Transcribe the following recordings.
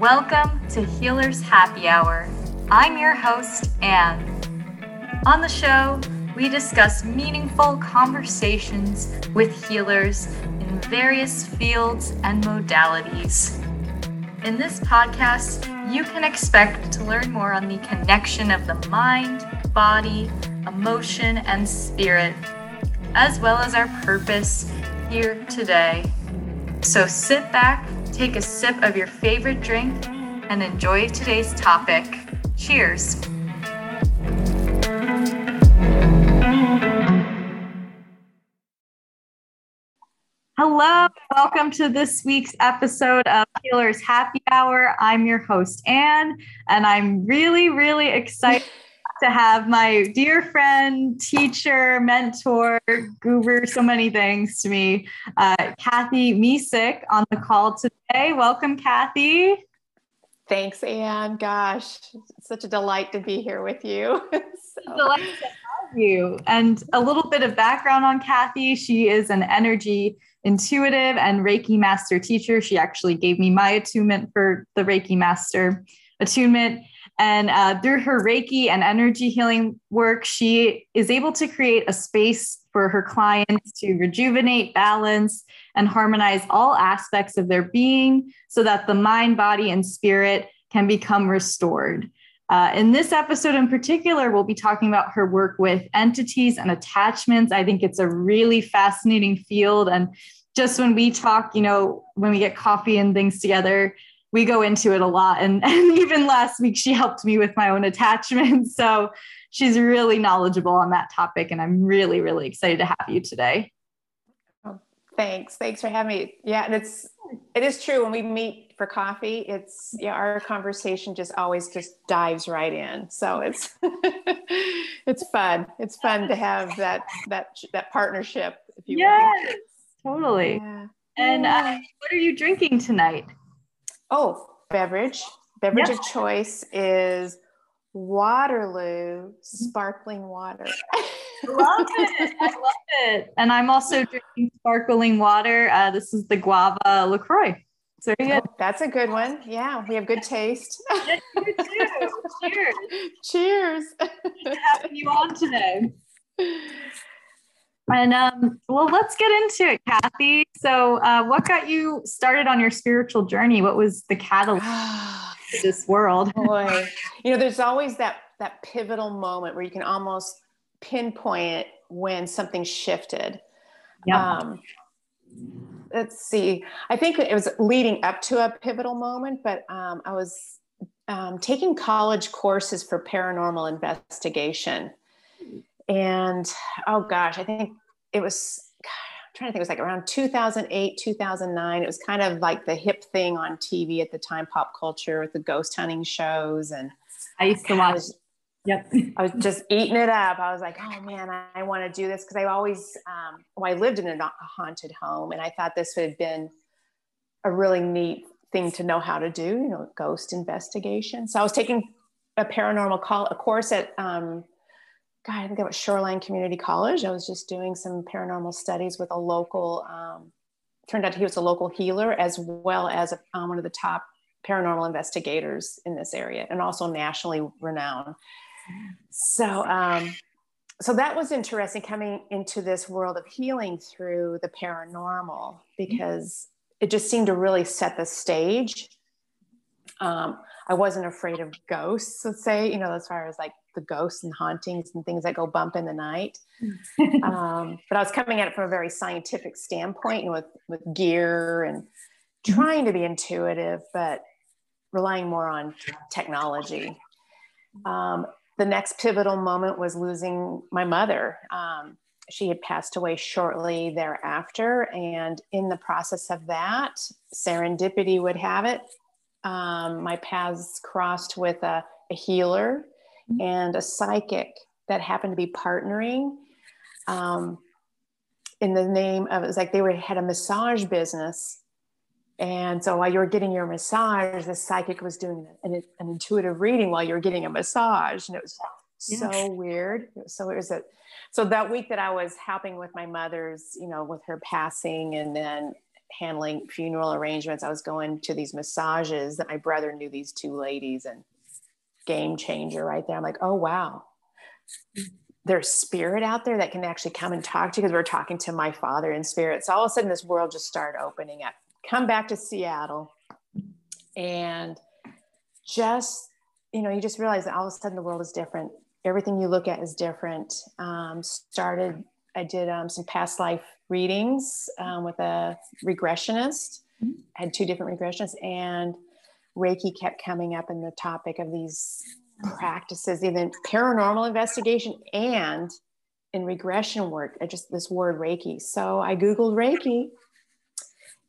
Welcome to Healers Happy Hour. I'm your host, Anne. On the show, we discuss meaningful conversations with healers in various fields and modalities. In this podcast, you can expect to learn more on the connection of the mind, body, emotion, and spirit, as well as our purpose here today. So sit back, take a sip of your favorite drink, and enjoy today's topic. Cheers. Welcome to this week's episode of Healers Happy Hour. I'm your host, Anne, and I'm really, really excited to have my dear friend, teacher, mentor, guru, so many things to me, uh, Cathy Mesick on the call today. Welcome, Cathy. Thanks, Anne. Gosh, such a delight to be here with you. so. Delight to have you. And a little bit of background on Cathy. She is an energy intuitive and Reiki master teacher. She actually gave me my attunement for the Reiki master attunement. And uh, through her Reiki and energy healing work, she is able to create a space for her clients to rejuvenate, balance, and harmonize all aspects of their being so that the mind, body, and spirit can become restored. Uh, in this episode in particular, we'll be talking about her work with entities and attachments. I think it's a really fascinating field. And just when we talk, you know, when we get coffee and things together, we go into it a lot. And, and even last week, she helped me with my own attachments. So she's really knowledgeable on that topic. And I'm really, really excited to have you today. Thanks. Thanks for having me. Yeah. And it's, it is true when we meet for coffee it's yeah our conversation just always just dives right in so it's it's fun it's fun to have that that that partnership if you yes, will totally yeah. and uh, what are you drinking tonight oh beverage beverage of choice is waterloo sparkling water love it. I love it. And I'm also drinking sparkling water. Uh, this is the guava LaCroix. So oh, that's a good one. Yeah, we have good taste. yes, you do. Cheers. Cheers. having you on today. And um, well, let's get into it, Cathy. So, uh, what got you started on your spiritual journey? What was the catalyst this world? Boy, you know, there's always that that pivotal moment where you can almost pinpoint when something shifted. Yeah. Um, let's see. I think it was leading up to a pivotal moment, but um, I was um, taking college courses for paranormal investigation. And oh gosh, I think it was, trying to think, it was like around 2008, 2009. It was kind of like the hip thing on TV at the time, pop culture with the ghost hunting shows. And I used to watch Yep. I was just eating it up. I was like, oh man, I, I want to do this because I always, um, well, I lived in a haunted home and I thought this would have been a really neat thing to know how to do, you know, ghost investigation. So I was taking a paranormal call, a course at, um, God, I think it was Shoreline Community College. I was just doing some paranormal studies with a local, um, turned out he was a local healer as well as a, um, one of the top paranormal investigators in this area and also nationally renowned. So, um, so that was interesting coming into this world of healing through the paranormal because it just seemed to really set the stage. Um, I wasn't afraid of ghosts, let's say, you know, as far as like the ghosts and hauntings and things that go bump in the night. um, but I was coming at it from a very scientific standpoint, know, with, with gear and mm-hmm. trying to be intuitive, but relying more on technology. Um, the next pivotal moment was losing my mother. Um, she had passed away shortly thereafter. And in the process of that, serendipity would have it. Um, my paths crossed with a, a healer. And a psychic that happened to be partnering um, in the name of it was like they were had a massage business And so while you were getting your massage, the psychic was doing an, an intuitive reading while you were getting a massage. And it was yeah. so weird. So it was a, so that week that I was helping with my mother's, you know, with her passing and then handling funeral arrangements, I was going to these massages that my brother knew these two ladies and game changer right there. I'm like, oh, wow. There's spirit out there that can actually come and talk to you because we're talking to my father in spirit. So all of a sudden, this world just started opening up come back to Seattle and just, you know, you just realize that all of a sudden the world is different. Everything you look at is different. Um, started, I did um, some past life readings um, with a regressionist. Mm-hmm. I had two different regressionists, and Reiki kept coming up in the topic of these practices, even paranormal investigation and in regression work. I just this word Reiki. So I Googled Reiki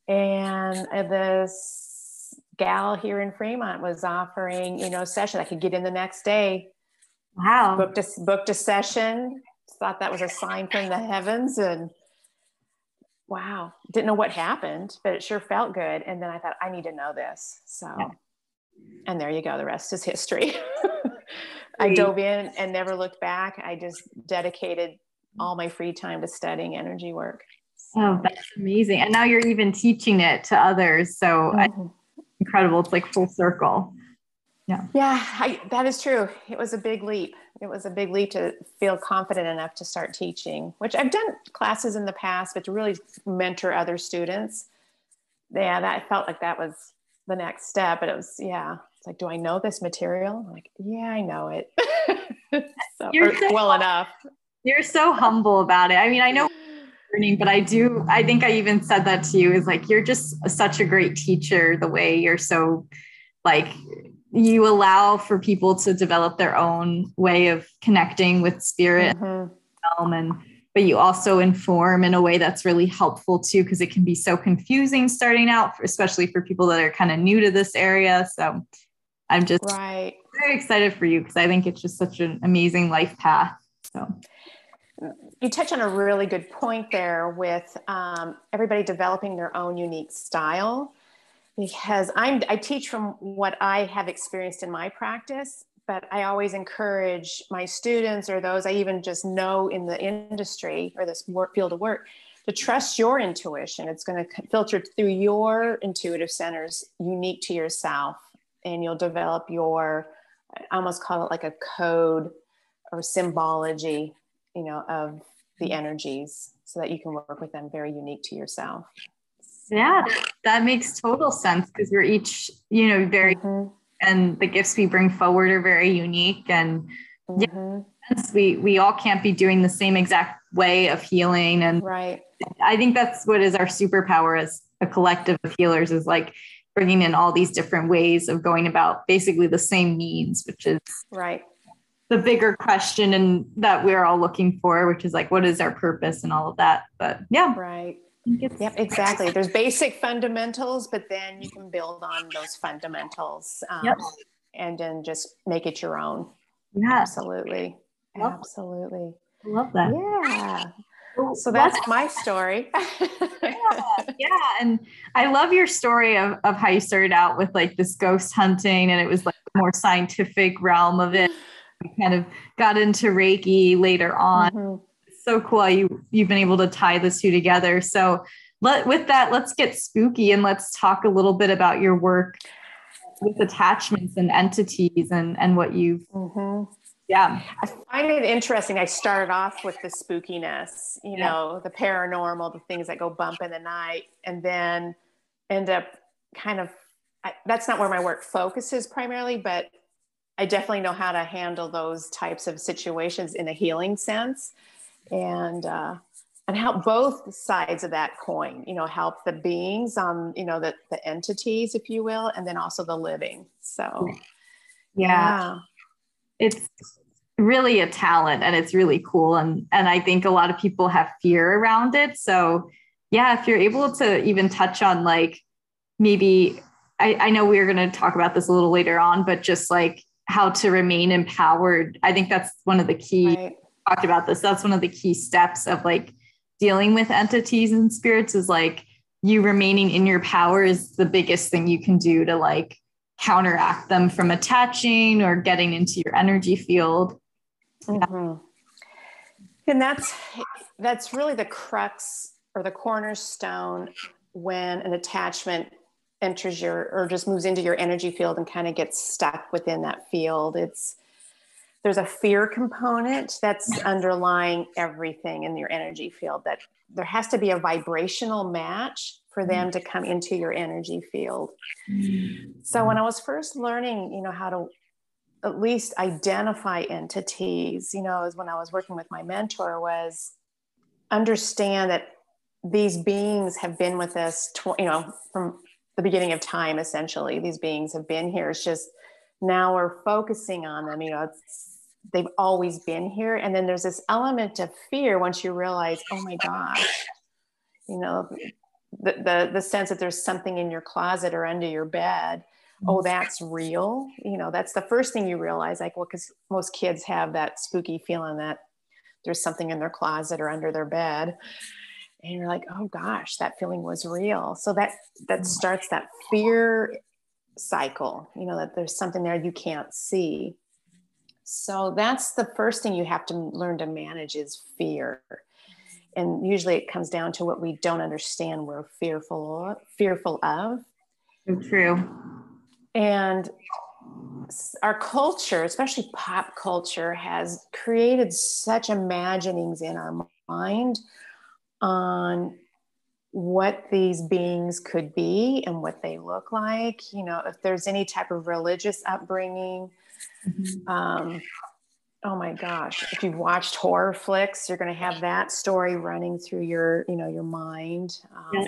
and uh, this gal here in Fremont was offering, you know, a session. I could get in the next day. Wow. Booked a, booked a session. Thought that was a sign from the heavens. And wow, didn't know what happened, but it sure felt good. And then I thought, I need to know this. So, yeah. and there you go. The rest is history. I dove in and never looked back. I just dedicated all my free time to studying energy work. Oh, that's amazing. And now you're even teaching it to others. So mm-hmm. incredible. It's like full circle. Yeah. Yeah, I, that is true. It was a big leap. It was a big leap to feel confident enough to start teaching, which I've done classes in the past, but to really mentor other students. Yeah, that I felt like that was the next step. But it was, yeah, it's like, do I know this material? I'm like, yeah, I know it. so, so, well enough. You're so humble about it. I mean, I know learning, but I do, I think I even said that to you is like, you're just such a great teacher, the way you're so like, you allow for people to develop their own way of connecting with spirit mm-hmm. and but you also inform in a way that's really helpful too because it can be so confusing starting out especially for people that are kind of new to this area. So i'm just right. very excited for you because i think it's just such an amazing life path. So. You touch on a really good point there with um, everybody developing their own unique style because I'm, I teach from what I have experienced in my practice, but I always encourage my students or those I even just know in the industry or this work, field of work to trust your intuition. It's going to filter through your intuitive centers unique to yourself, and you'll develop your, I almost call it like a code or symbology you know of the mm-hmm. energies so that you can work with them very unique to yourself yeah that makes total sense because we're each you know very mm-hmm. and the gifts we bring forward are very unique and mm-hmm. yeah, we we all can't be doing the same exact way of healing and right i think that's what is our superpower as a collective of healers is like bringing in all these different ways of going about basically the same needs which is right the bigger question and that we're all looking for, which is like, what is our purpose and all of that. But yeah. Right. Yep, exactly. There's basic fundamentals, but then you can build on those fundamentals um, yep. and then just make it your own. Yeah. Absolutely. Love Absolutely. I love that. Yeah. So that's my story. yeah, yeah. And I love your story of, of how you started out with like this ghost hunting and it was like the more scientific realm of it kind of got into Reiki later on. Mm-hmm. So cool you you've been able to tie the two together. So let with that, let's get spooky and let's talk a little bit about your work with attachments and entities and and what you've mm-hmm. yeah i find it interesting i started off with the spookiness you yeah. know the paranormal the things that go bump in the night and then end up kind of I, that's not where my work focuses primarily but I definitely know how to handle those types of situations in a healing sense, and uh, and help both sides of that coin. You know, help the beings on you know the the entities, if you will, and then also the living. So, yeah, yeah. it's really a talent and it's really cool and and I think a lot of people have fear around it. So, yeah, if you're able to even touch on like maybe I, I know we are going to talk about this a little later on, but just like how to remain empowered. I think that's one of the key right. Talked about this. That's one of the key steps of like dealing with entities and spirits is like you remaining in your power is the biggest thing you can do to like counteract them from attaching or getting into your energy field. Mm-hmm. And that's that's really the crux or the cornerstone when an attachment enters your or just moves into your energy field and kind of gets stuck within that field. It's there's a fear component that's underlying everything in your energy field that there has to be a vibrational match for them to come into your energy field. So when I was first learning, you know, how to at least identify entities, you know, as when I was working with my mentor was understand that these beings have been with us, tw- you know, from the beginning of time, essentially. These beings have been here. It's just now we're focusing on them, you know, they've always been here. And then there's this element of fear once you realize, oh my gosh, you know, the, the, the sense that there's something in your closet or under your bed oh mm-hmm. that's real you know that's the first thing you realize like well because most kids have that spooky feeling that there's something in their closet or under their bed and you're like oh gosh that feeling was real so that that mm-hmm. starts that fear cycle you know that there's something there you can't see so that's the first thing you have to learn to manage is fear. And usually it comes down to what we don't understand we're fearful fearful of. True. And our culture especially pop culture has created such imaginings in our mind on what these beings could be and what they look like you know if there's any type of religious upbringing mm-hmm. um, oh my gosh if you've watched horror flicks you're going to have that story running through your you know your mind um, yeah.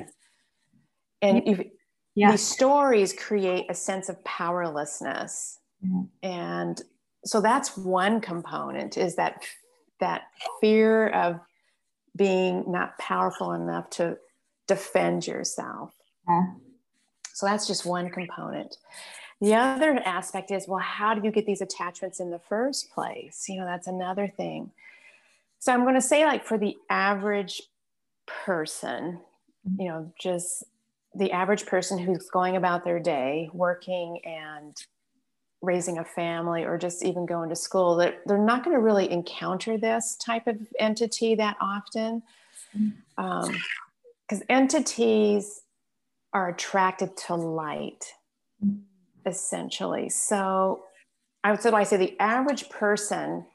and yeah. these stories create a sense of powerlessness mm-hmm. and so that's one component is that that fear of being not powerful enough to defend yourself yeah. so that's just one component the other aspect is, well, how do you get these attachments in the first place? You know, that's another thing. So I'm going to say, like, for the average person, mm-hmm. you know, just the average person who's going about their day, working and raising a family or just even going to school, that they're not going to really encounter this type of entity that often. Mm-hmm. Um, Because entities are attracted to light essentially. So I would say, I say the average person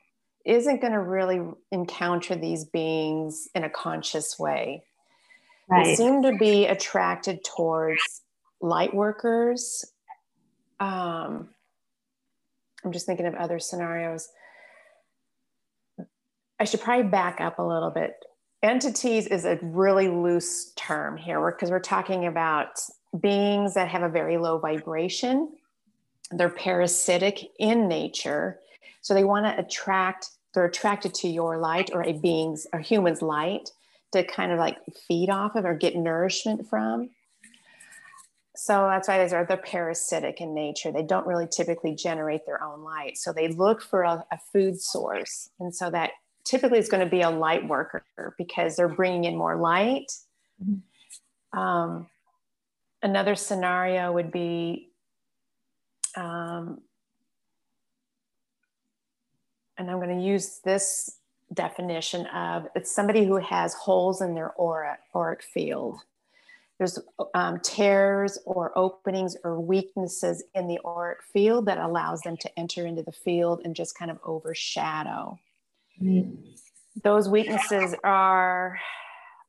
isn't going to really encounter these beings in a conscious way. Right. They seem to be attracted towards light workers. Um, I'm just thinking of other scenarios. I should probably back up a little bit. Entities is a really loose term here because we're talking about beings that have a very low vibration. They're parasitic in nature. So they want to attract, they're attracted to your light or a being's, a human's light to kind of like feed off of or get nourishment from. So that's why these are they're parasitic in nature. They don't really typically generate their own light. So they look for a, a food source. And so that typically is going to be a light worker because they're bringing in more light. Mm-hmm. Um, another scenario would be um, and I'm going to use this definition of it's somebody who has holes in their aura, auric field. There's um, tears or openings or weaknesses in the auric field that allows them to enter into the field and just kind of overshadow. Mm-hmm. Those weaknesses are.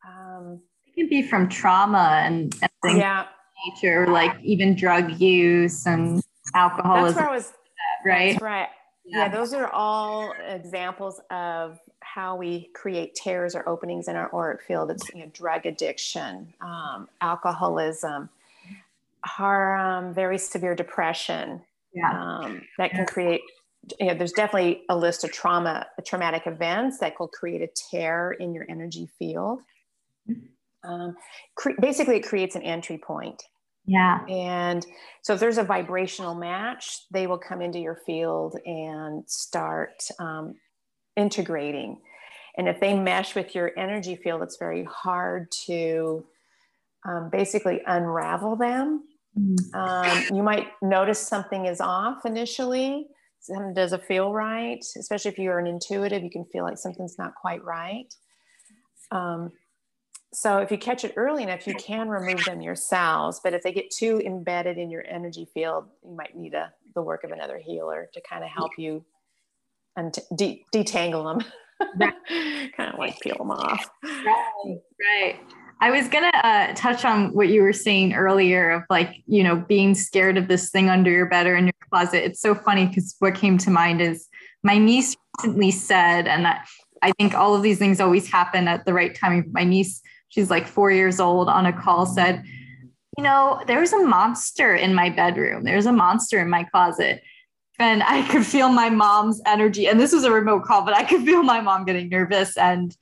Um, it can be from trauma and, and things. Yeah nature, like even drug use and alcoholism. That's where I was. Right. Right. Yeah. yeah, those are all examples of how we create tears or openings in our auric field. It's you know, drug addiction, um, alcoholism, harm, very severe depression. Yeah. Um, that can create. You know, there's definitely a list of trauma, traumatic events that will create a tear in your energy field. Um, cre- basically, it creates an entry point. Yeah. And so if there's a vibrational match, they will come into your field and start um, integrating. And if they mesh with your energy field, it's very hard to um, basically unravel them. Mm-hmm. Um, you might notice something is off initially. Something doesn't feel right, especially if you're an intuitive, you can feel like something's not quite right. Um, so if you catch it early enough, you can remove them yourselves. But if they get too embedded in your energy field, you might need a, the work of another healer to kind of help you and de- detangle them. kind of like peel them off. Right. Right. I was gonna uh, touch on what you were saying earlier of like you know being scared of this thing under your bed or in your closet. It's so funny because what came to mind is my niece recently said, and I think all of these things always happen at the right time. My niece, she's like four years old, on a call said, you know, there's a monster in my bedroom. There's a monster in my closet and I could feel my mom's energy. And this was a remote call, but I could feel my mom getting nervous. And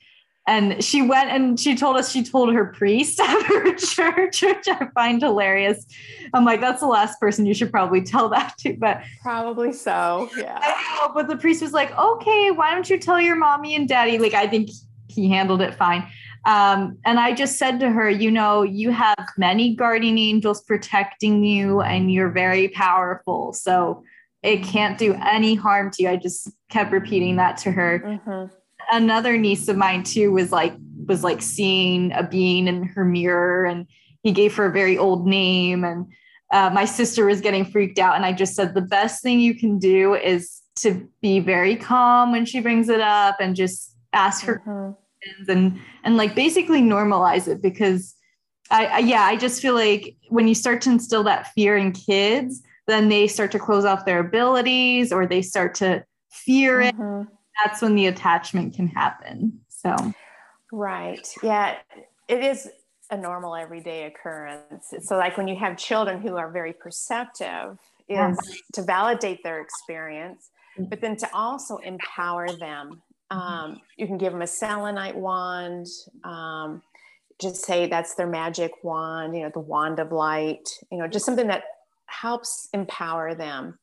and she went and she told us she told her priest at her church, which I find hilarious. I'm like, that's the last person you should probably tell that to. But probably so. Yeah. Know, but the priest was like, okay, why don't you tell your mommy and daddy? Like, I think he handled it fine. Um, and I just said to her, you know, you have many guardian angels protecting you and you're very powerful. So it can't do any harm to you. I just kept repeating that to her. Mm-hmm. Another niece of mine too was like was like seeing a being in her mirror, and he gave her a very old name. And uh, my sister was getting freaked out, and I just said the best thing you can do is to be very calm when she brings it up, and just ask her mm-hmm. questions and and like basically normalize it because I, I yeah I just feel like when you start to instill that fear in kids then they start to close off their abilities or they start to fear mm-hmm. it. That's when the attachment can happen. So, right. Yeah. It is a normal everyday occurrence. So, like when you have children who are very perceptive, is to validate their experience, but then to also empower them. Um, you can give them a selenite wand. Um, just say that's their magic wand, you know, the wand of light, you know, just something that helps empower them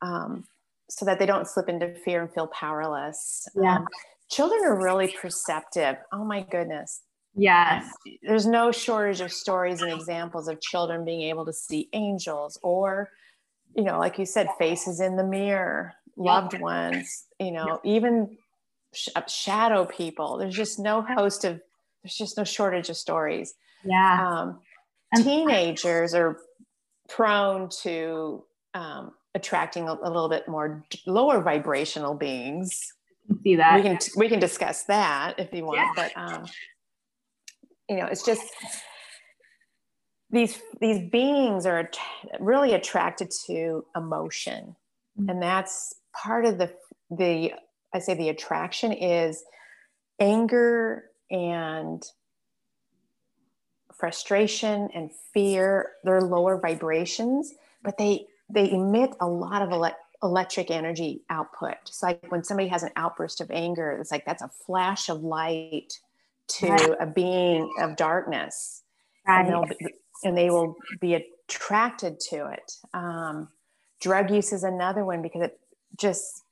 um, so that they don't slip into fear and feel powerless. Yeah. Um, children are really perceptive. Oh my goodness. Yes. There's no shortage of stories and examples of children being able to see angels or, you know, like you said, faces in the mirror, loved ones, you know, even sh- uh, shadow people. There's just no host of, there's just no shortage of stories. Yeah. Um, teenagers are prone to um, attracting a, a, little bit more lower vibrational beings. See that we can we can discuss that if you want, yeah. but um, you know, it's just these these beings are really attracted to emotion, mm-hmm. and that's part of the the I say the attraction is anger and frustration and fear they're lower vibrations but they they emit a lot of ele- electric energy output It's like when somebody has an outburst of anger it's like that's a flash of light to right. a being of darkness right. and, be, and, they will be attracted to it um, drug use is another one because it just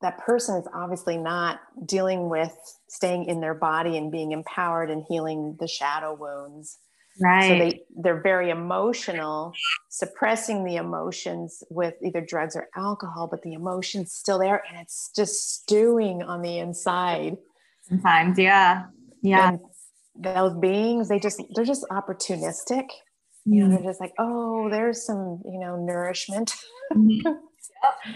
that person is obviously not dealing with staying in their body and being empowered and healing the shadow wounds right so they they're very emotional suppressing the emotions with either drugs or alcohol but the emotions still there and it's just stewing on the inside sometimes yeah yeah and those beings they just they're just opportunistic you know mm-hmm. they're just like oh there's some you know nourishment mm-hmm.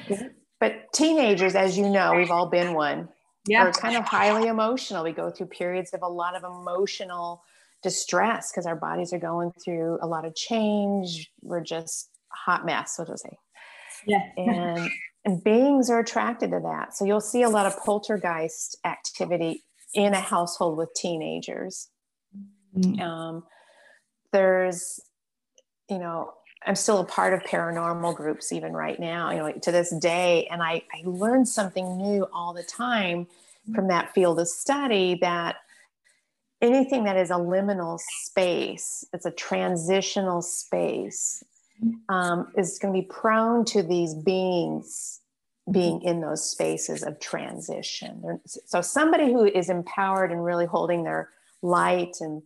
But teenagers, as you know, we've all been one. Yeah. Are kind of highly emotional. We go through periods of a lot of emotional distress because our bodies are going through a lot of change. We're just hot mess, so to say. Yeah. And and beings are attracted to that. So you'll see a lot of poltergeist activity in a household with teenagers. Mm-hmm. Um, there's, you know, I'm still a part of paranormal groups even right now, you know, to this day. And I, I learn something new all the time from that field of study that anything that is a liminal space, it's a transitional space, um, is going to be prone to these beings being in those spaces of transition. So somebody who is empowered and really holding their light and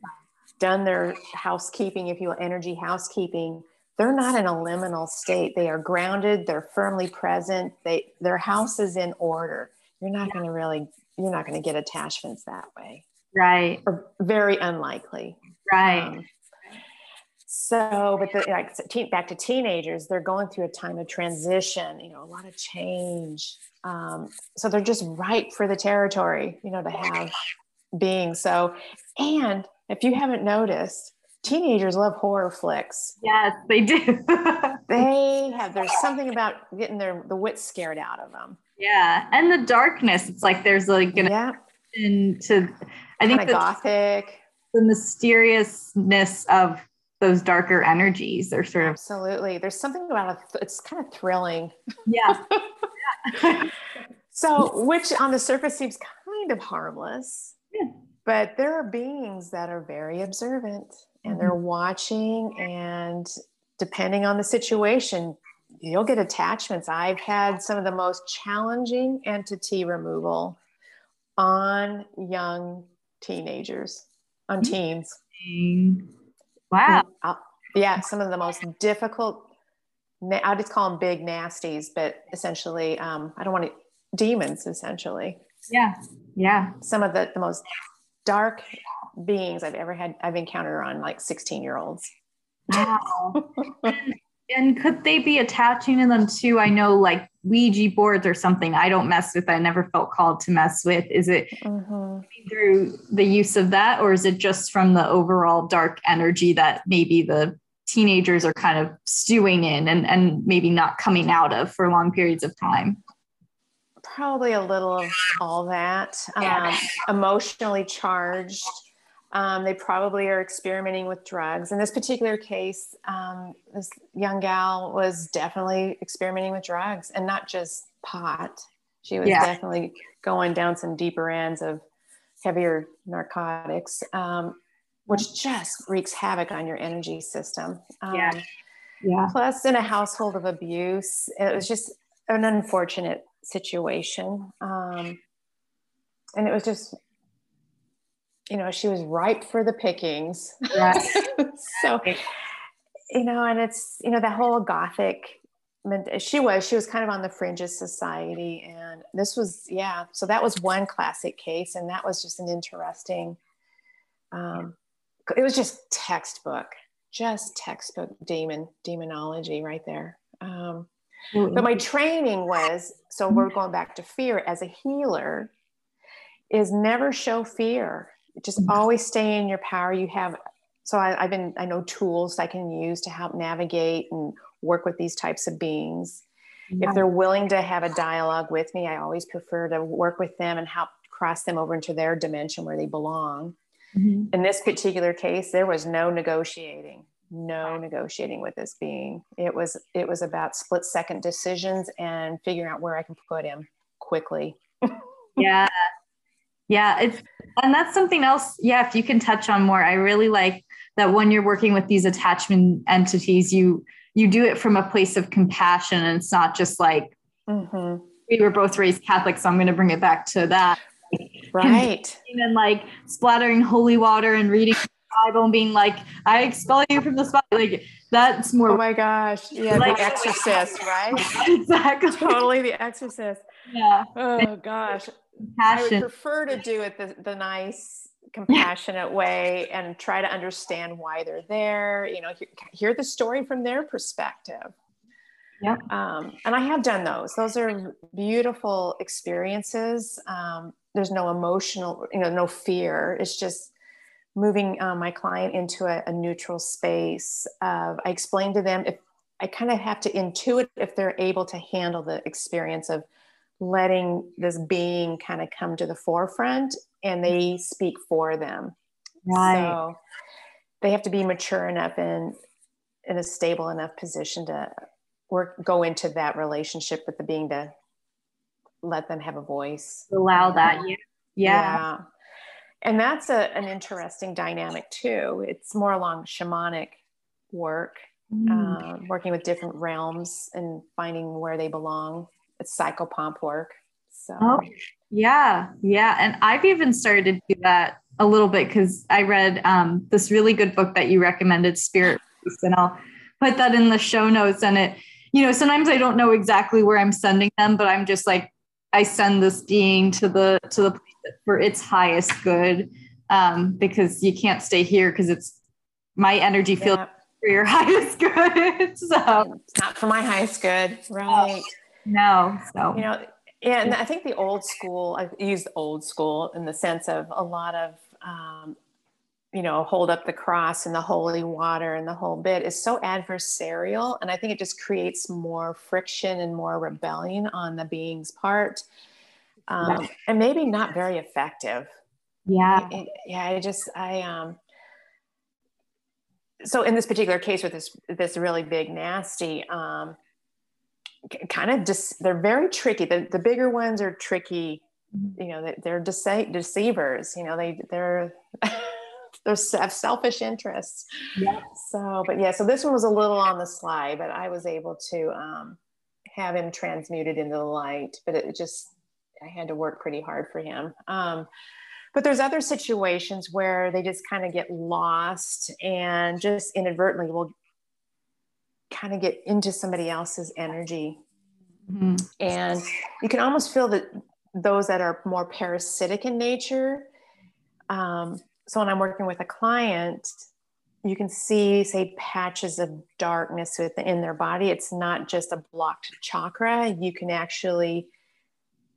done their housekeeping, if you will, energy housekeeping, they're not in a liminal state. They are grounded, they're firmly present, they their house is in order. You're not going to really, you're not going to get attachments that way. Right. Or very unlikely. Right. Um, so, but the, like teen, back to teenagers, they're going through a time of transition, you know, a lot of change. Um, so they're just ripe for the territory, you know, to have being. So, and if you haven't noticed, teenagers love horror flicks. Yes, they do. they have. There's something about getting their the wits scared out of them. Yeah, and the darkness. It's like there's like an yeah. into. I think the, gothic. The mysteriousness of those darker energies. They're sort of absolutely. There's something about it. It's kind of thrilling. Yeah. yeah. so, which on the surface seems kind of harmless. Yeah. But there are beings that are very observant and they're mm-hmm. watching and depending on the situation you'll get attachments i've had some of the most challenging entity removal on young teenagers on teens wow yeah some of the most difficult i just call them big nasties but essentially um, i don't want to demons essentially yeah yeah some of the, the most dark beings I've ever had, I've encountered on like 16 year olds. Wow. and, and could they be attaching to them too? I know like Ouija boards or something I don't mess with. I never felt called to mess with. Is it mm-hmm. through the use of that, or is it just from the overall dark energy that maybe the teenagers are kind of stewing in and, and maybe not coming out of for long periods of time? Probably a little of all that. Um, emotionally charged um, they probably are experimenting with drugs. In this particular case, um, this young gal was definitely experimenting with drugs and not just pot. She was yeah. definitely going down some deeper ends of heavier narcotics, um, which just wreaks havoc on your energy system. yeah. Yeah. Plus, in a household of abuse, it was just an unfortunate situation. Um, and it was just you know, she was ripe for the pickings. Right. so, you know, and it's, you know, that whole gothic, she was, she was kind of on the fringes of society. And this was, yeah. So that was one classic case. And that was just an interesting, um, it was just textbook, just textbook demon, demonology right there. Um, mm-hmm. But my training was, so we're going back to fear as a healer is never show fear just mm-hmm. always stay in your power. You have, so I, have been, I know tools I can use to help navigate and work with these types of beings. Yeah. If they're willing to have a dialogue with me, I always prefer to work with them and help cross them over into their dimension where they belong. Mm-hmm. In this particular case, there was no negotiating, no negotiating with this being. It was it was about split second decisions and figuring out where I can put him quickly. yeah, yeah, it's and that's something else. Yeah, if you can touch on more, I really like that when you're working with these attachment entities, you you do it from a place of compassion, and it's not just like mm-hmm. we were both raised Catholic, so I'm going to bring it back to that. Right. And, like splattering holy water and reading the Bible and being like, "I expel you from the spot." Like that's more. Oh my gosh! Yeah, like, the Exorcist, right? exactly. Totally, the Exorcist. Yeah. Oh gosh. I would prefer to do it the, the nice, compassionate way and try to understand why they're there. You know, hear, hear the story from their perspective. Yeah. Um, and I have done those. Those are beautiful experiences. Um, there's no emotional, you know, no fear. It's just moving uh, my client into a, a neutral space. Of, I explain to them if I kind of have to intuit if they're able to handle the experience of letting this being kind of come to the forefront and they speak for them. Right. So they have to be mature enough and in a stable enough position to work go into that relationship with the being to let them have a voice. Allow that. Yeah. yeah. And that's a, an interesting dynamic too. It's more along shamanic work, mm. uh, working with different realms and finding where they belong it's psychopomp work. So oh, yeah, yeah. And I've even started to do that a little bit because I read um, this really good book that you recommended, Spirit, and I'll put that in the show notes. And it, you know, sometimes I don't know exactly where I'm sending them, but I'm just like, I send this being to the to the for its highest good um, because you can't stay here because it's my energy field yeah. for your highest good. so it's not for my highest good, right? No, so you know, yeah, and I think the old school. I use old school in the sense of a lot of um, you know, hold up the cross and the holy water and the whole bit is so adversarial. And I think it just creates more friction and more rebellion on the being's part. Um, and maybe not very effective. Yeah. yeah. I just, I, um, so in this particular case with this, this really big nasty, um, kind of just, they're very tricky. The, the bigger ones are tricky. Mm-hmm. You know, they're dece- deceivers, you know, they, they're, they have selfish interests. So, but yeah, so this one was a little on the slide, but I was able to um, have him transmuted into the light. But it just, I had to work pretty hard for him. Um, but there's other situations where they just kind of get lost and just inadvertently will kind of get into somebody else's energy. Mm-hmm. And you can almost feel that those that are more parasitic in nature um, so when I'm working with a client, you can see, say, patches of darkness within their body. It's not just a blocked chakra. You can actually,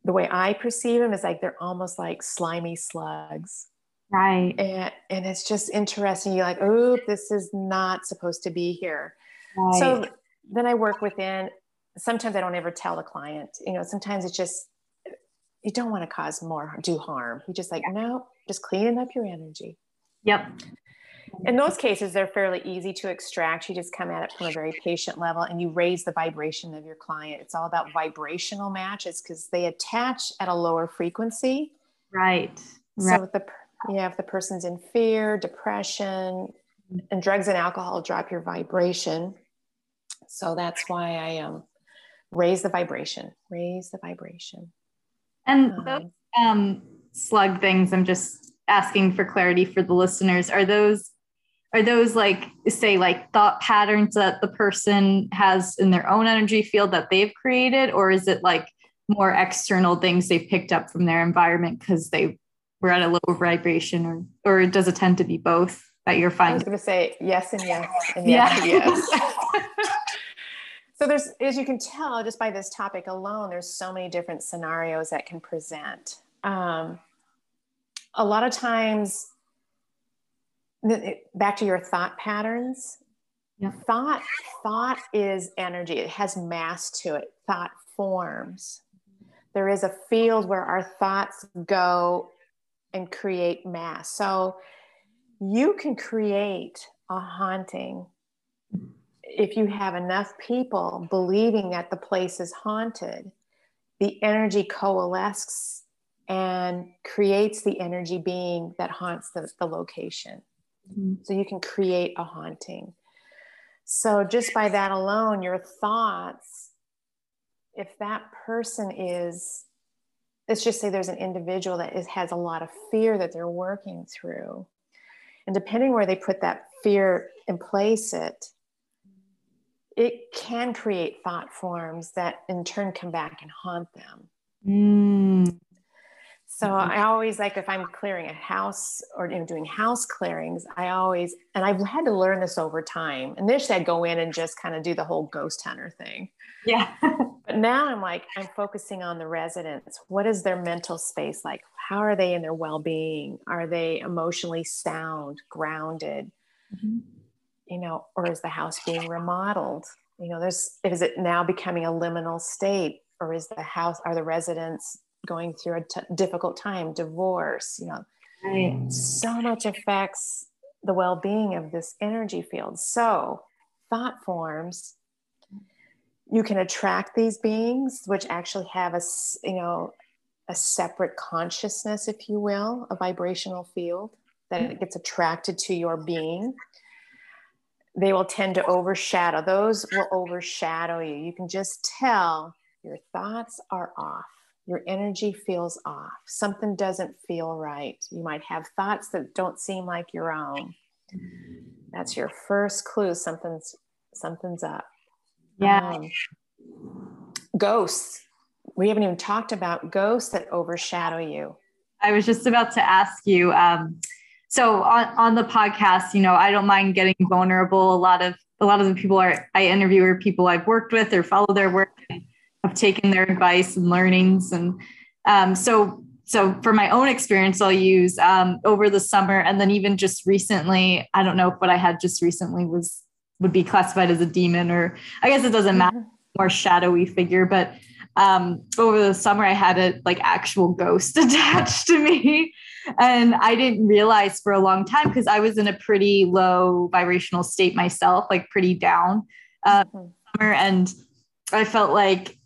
the way I perceive them is like they're almost like slimy slugs. Right. And, and it's just interesting. You're like, oh, this is not supposed to be here. Right. So then I work within, sometimes I don't ever tell the client, you know, sometimes it's just, you don't want to cause more, do harm. You just like, no, just cleaning up your energy. Yep. In those cases, they're fairly easy to extract. You just come at it from a very patient level and you raise the vibration of your client. It's all about vibrational matches because they attach at a lower frequency. Right. right. So if the yeah, if the person's in fear, depression, mm-hmm. and drugs and alcohol drop your vibration. So that's why I um raise the vibration, raise the vibration. And um, those um slug things i'm just asking for clarity for the listeners. Are those are those like say like thought patterns that the person has in their own energy field that they've created? Or is it like more external things they've picked up from their environment because they were at a lower vibration? Or or does it tend to be both that you're finding i was going to say yes and yes and yes yeah. and yes so there's as you can tell just by this topic alone there's so many different scenarios that can present. Um, a lot of times back to your thought patterns. Yeah. thought thought is energy. It has mass to it. Thought forms. There is a field where our thoughts go and create mass. So you can create a haunting if you have enough people believing that the place is haunted the energy coalesces and creates the energy being that haunts the, the location. Mm-hmm. So you can create a haunting. So just by that alone, your thoughts, if that person is, let's just say there's an individual that is, has a lot of fear that they're working through. And depending where they put that fear and place it, it can create thought forms that in turn come back and haunt them. Mm. So mm-hmm. I always like if I'm clearing a house or you know, doing house clearings, I always and I've had to learn this over time. Initially, I'd go in and just kind of do the whole ghost hunter thing. Yeah. but now I'm like I'm focusing on the residents. What is their mental space like? How are they in their well-being? Are they emotionally sound, grounded? Mm-hmm. You know, or is the house being remodeled? You know, there's is it now becoming a liminal state, or is the house are the residents going through a t- difficult time, divorce, you know, right. so much affects the well being of this energy field. So, thought forms, you can attract these beings, which actually have a, you know, a separate consciousness, if you will, a vibrational field that it gets attracted to your being. They will tend to overshadow, those will overshadow you. You can just tell your thoughts are off your energy feels off. Something doesn't feel right. You might have thoughts that don't seem like your own. That's your first clue. Something's something's up. Yeah. Um, ghosts. We haven't even talked about ghosts that overshadow you. I was just about to ask you. Um, so on, on the podcast, you know, I don't mind getting vulnerable. A lot of a lot of the people are I interview are people I've worked with or follow their work and have taken their advice and learnings. And um, so so for my own experience, I'll use um, over the summer and then even just recently, I don't know if what I had just recently was would be classified as a demon or I guess it doesn't matter, mm-hmm. more shadowy figure, but um, over the summer I had a like actual ghost attached to me and I didn't realize for a long time because I was in a pretty low vibrational state myself, like pretty down uh, mm-hmm. and I felt like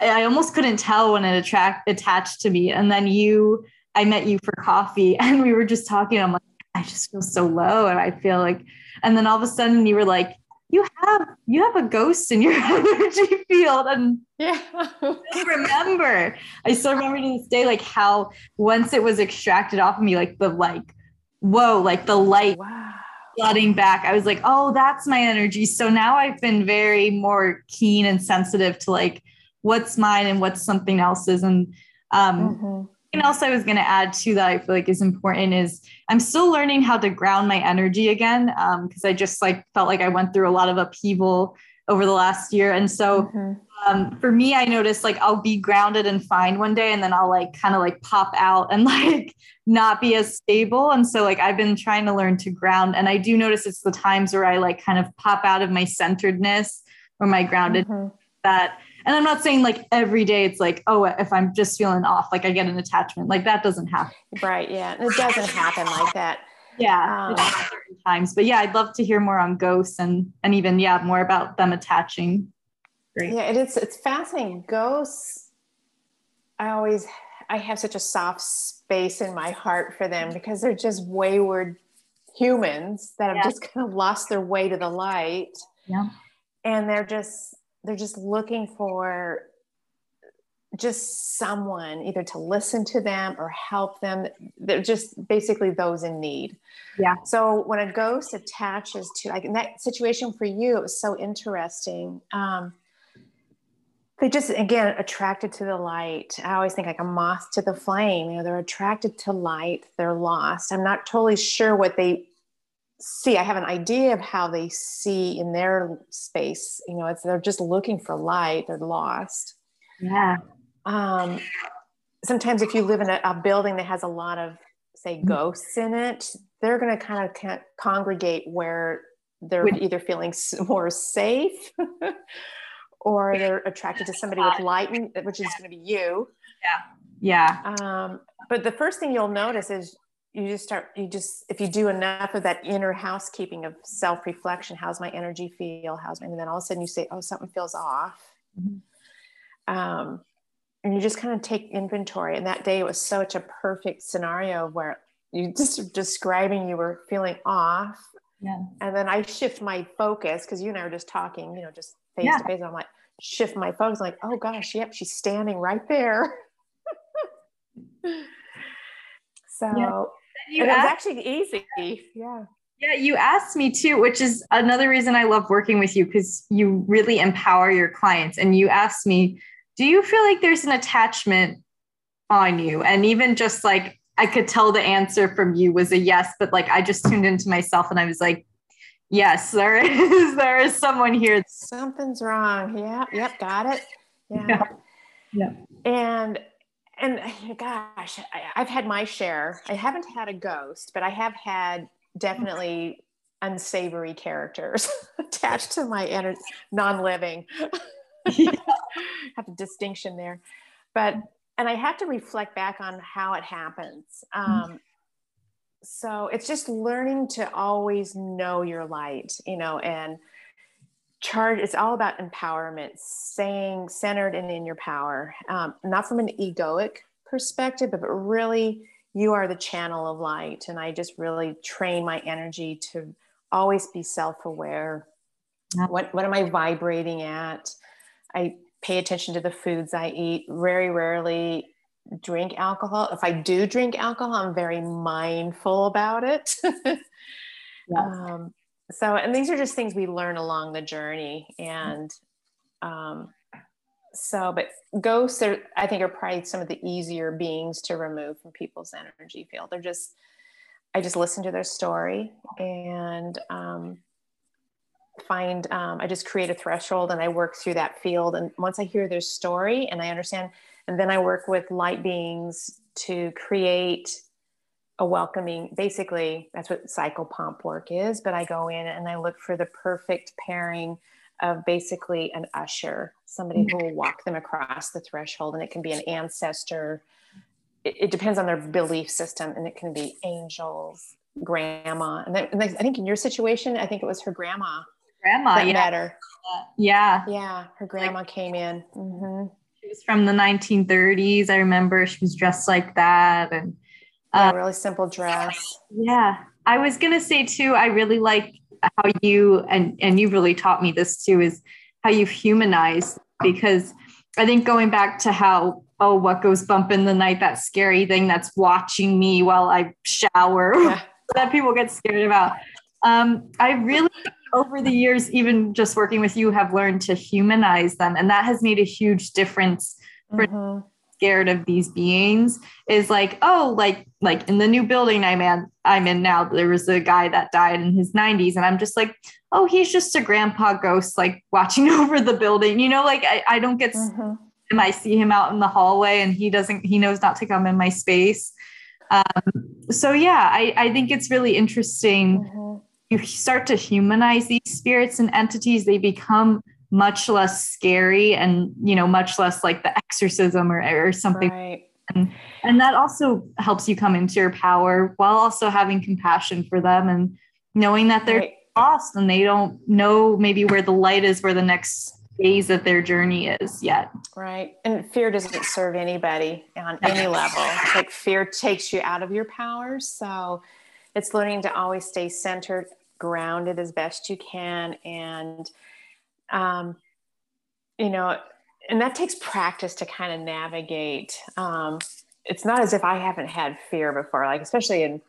I almost couldn't tell when it attract attached to me. And then you, I met you for coffee, and we were just talking. I'm like, I just feel so low, and I feel like, and then all of a sudden you were like, you have you have a ghost in your energy field. And yeah. I remember i still remember to this day like how once it was extracted off of me like the like whoa like the light wow. flooding back i was like oh that's my energy. So now i've been very more keen and sensitive to like what's mine and what's something else's. And um mm-hmm something else I was going to add to that I feel like is important is I'm still learning how to ground my energy again because um, I just like felt like I went through a lot of upheaval over the last year, and so mm-hmm. um, for me, I noticed like I'll be grounded and fine one day, and then I'll like kind of like pop out and like not be as stable, and so like I've been trying to learn to ground, and I do notice it's the times where I like kind of pop out of my centeredness or my grounded mm-hmm. that and I'm not saying like every day it's like, oh, if I'm just feeling off, like I get an attachment. Like that doesn't happen. Right. Yeah. It doesn't happen like that. Yeah. Um, certain times. But yeah, I'd love to hear more on ghosts and and even yeah, more about them attaching. Great. Yeah, it is it's fascinating. Ghosts, I always I have such a soft space in my heart for them because they're just wayward humans that have yeah. just kind of lost their way to the light. Yeah. And they're just they're just looking for just someone either to listen to them or help them. They're just basically those in need. Yeah. So when a ghost attaches to like in that situation for you it was so interesting. Um, they just again attracted to the light. I always think like a moth to the flame. You know they're attracted to light. They're lost. I'm not totally sure what they see i have an idea of how they see in their space you know it's they're just looking for light they're lost. Yeah. Um, sometimes if you live in a, a, building that has a lot of say mm-hmm. ghosts in it they're going to kind of congregate where they're with, either feeling more safe or they're attracted to somebody with light which is going to be you. Yeah. Yeah. Um, but the first thing you'll notice is you just start you just if you do enough of that inner housekeeping of self-reflection how's my energy feel? How's my and then all of a sudden you say oh something feels off. Mm-hmm. um, and you just kind of take inventory. And that day it was such a perfect scenario where you just describing you were feeling off. Yeah. and then i shift my focus because you and i were just talking you know just face yeah. to face. I'm like shift my focus. Like oh gosh yep she's standing right there so yeah you it asked, was actually easy. Yeah. Yeah, you asked me too, which is another reason I love working with you because you really empower your clients. And you asked me, do you feel like there's an attachment on you? And even just like I could tell the answer from you was a yes, but like I just tuned into myself and I was like, yes, there is there is someone here. Something's wrong. Yeah, yep, got it. Yeah. Yeah. yeah. And and gosh, I, have had my share. I haven't had a ghost, but I have had definitely unsavory characters attached to my non-living. have a distinction there, but and I have to reflect back on how it happens. Um, so it's just learning to always know your light, you know, and charge it's all about empowerment staying centered and in your power um, not from an egoic perspective but really you are the channel of light and i just really train my energy to always be self-aware what what am i vibrating at i pay attention to the foods I eat. Very rarely drink alcohol. If I do drink alcohol, I'm very mindful about it. yes. um, so, and these are just things we learn along the journey. And um, so, but ghosts are, I think, are probably some of the easier beings to remove from people's energy field. They're just, I just listen to their story and um, find, um, I just create a threshold and I work through that field. And once I hear their story and I understand, and then I work with light beings to create a welcoming basically that's what psychopomp work is but i go in and i look for the perfect pairing of basically an usher somebody who will walk them across the threshold and it can be an ancestor. It, it depends on their belief system and it can be angels grandma and, then, and i think in your situation i think it was her grandma grandma that yeah. yeah. Yeah her grandma like, came in. Mm-hmm. she was from the 1930s i remember. She was dressed like that and um, really simple dress. Yeah. I was going to say too, I really like how you, and, and you really taught me this too, is how you've humanized because I think going back to how, oh, what goes bump in the night, that scary thing that's watching me while I shower yeah. that people get scared about. Um, I really, over the years, even just working with you, have learned to humanize them. And that has made a huge difference for mm-hmm scared of these beings is like oh like like in the new building i'm in i'm in now there was a guy that died in his 90s and i'm just like oh he's just a grandpa ghost like watching over the building you know like i, I don't get mm-hmm. and i see him out in the hallway and he doesn't he knows not to come in my space um, so yeah i i think it's really interesting mm-hmm. you start to humanize these spirits and entities they become much less scary and you know much less like the exorcism or, or something. Right. and, and that also helps you come into your power while also having compassion for them and knowing that they're right. lost and they don't know maybe where the light is where the next phase of their journey is yet. Right. And fear doesn't serve anybody on any level. Like fear takes you out of your power. So it's learning to always stay centered grounded as best you can and um, you know, and that takes practice to kind of navigate. Um, it's not as if I haven't had fear before, like especially in,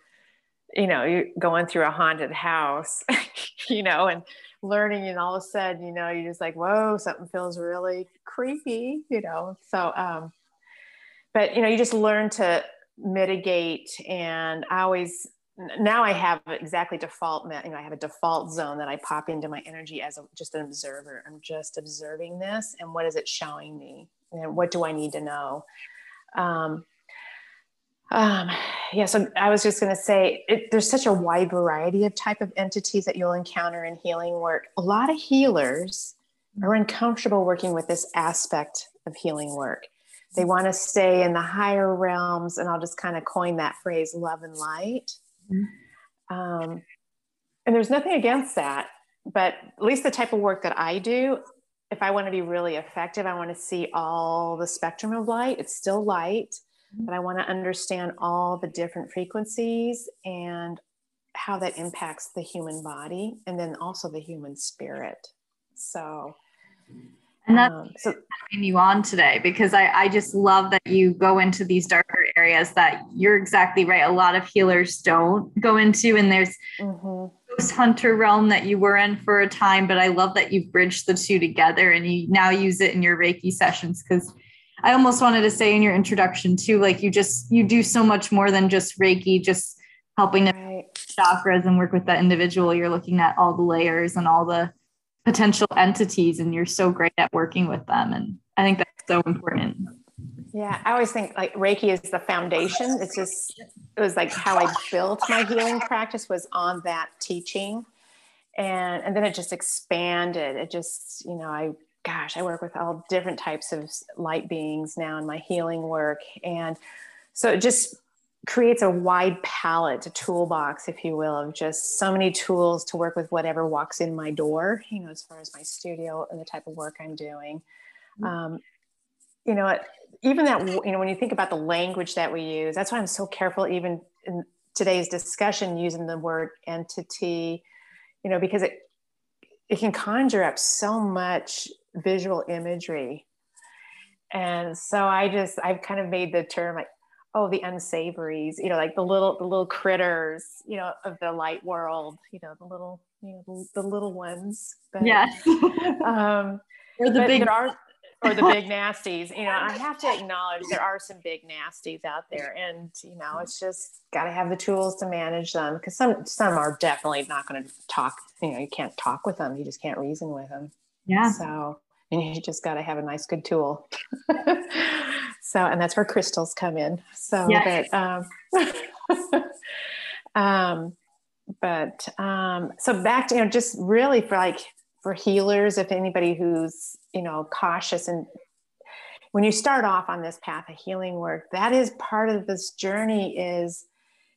you know, you're going through a haunted house, you know, and learning, and all of a sudden, you know, you're just like, whoa, something feels really creepy, you know. So, um, but you know, you just learn to mitigate, and I always now I have exactly default, you know, I have a default zone that I pop into my energy as a, just an observer. I'm just observing this and what is it showing me? And what do I need to know? Um, um, yeah, so I was just going to say it, there's such a wide variety of type of entities that you'll encounter in healing work. A lot of healers are uncomfortable working with this aspect of healing work. They want to stay in the higher realms, and I'll just kind of coin that phrase love and light. Mm-hmm. Um, and there's nothing against that, but at least the type of work that I do, if I want to be really effective, I want to see all the spectrum of light. It's still light, mm-hmm. but I want to understand all the different frequencies and how that impacts the human body and then also the human spirit. So, and that's um, so having you on today because I, I just love that you go into these darker areas that you're exactly right. A lot of healers don't go into, and there's mm-hmm. ghost hunter realm that you were in for a time, but I love that you've bridged the two together and you now use it in your Reiki sessions because I almost wanted to say in your introduction too, like you just you do so much more than just Reiki, just helping right. chakras and work with that individual. You're looking at all the layers and all the potential entities and you're so great at working with them and i think that's so important. Yeah i always think like reiki is the foundation. It's just it was like how i built my healing practice was on that teaching and and then it just expanded. It just you know i gosh i work with all different types of light beings now in my healing work and so it just creates a wide palette, a toolbox, if you will, of just so many tools to work with whatever walks in my door, you know, as far as my studio and the type of work I'm doing. Mm-hmm. Um, you know, even that, you know, when you think about the language that we use, that's why I'm so careful, even in today's discussion, using the word entity, you know, because it, it can conjure up so much visual imagery and so I just I've kind of made the term like oh the unsavories you know like the little the little critters you know of the light world you know the little you know the, the little ones. But, yes um or the big there are or the big nasties you know i have to acknowledge there are some big nasties out there and you know it's just got to have the tools to manage them because some some are definitely not going to talk you know you can't talk with them you just can't reason with them. Yeah. So and you just got to have a nice good tool so and that's where crystals come in so yes. but um, um but um so back to you know just really for like for healers if anybody who's you know cautious and when you start off on this path of healing work that is part of this journey is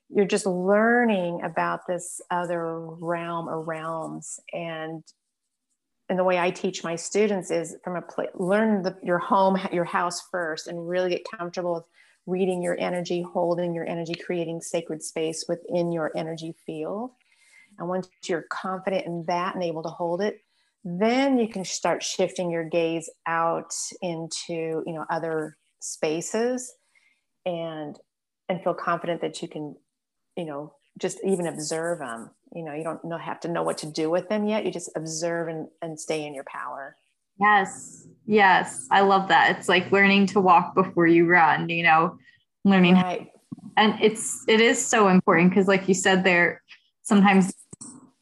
you're just learning about this other realm or realms and and the way I teach my students is from a place, learn the, your home, your house first, and really get comfortable with reading your energy, holding your energy, creating sacred space within your energy field. And once you're confident in that and able to hold it, then you can start shifting your gaze out into you know other spaces and and feel confident that you can you know just even observe them you know you don't know, have to know what to do with them yet. You just observe and, and stay in your power. Yes. Yes. I love that. It's like learning to walk before you run you know learning right. and it's it is so important because like you said there sometimes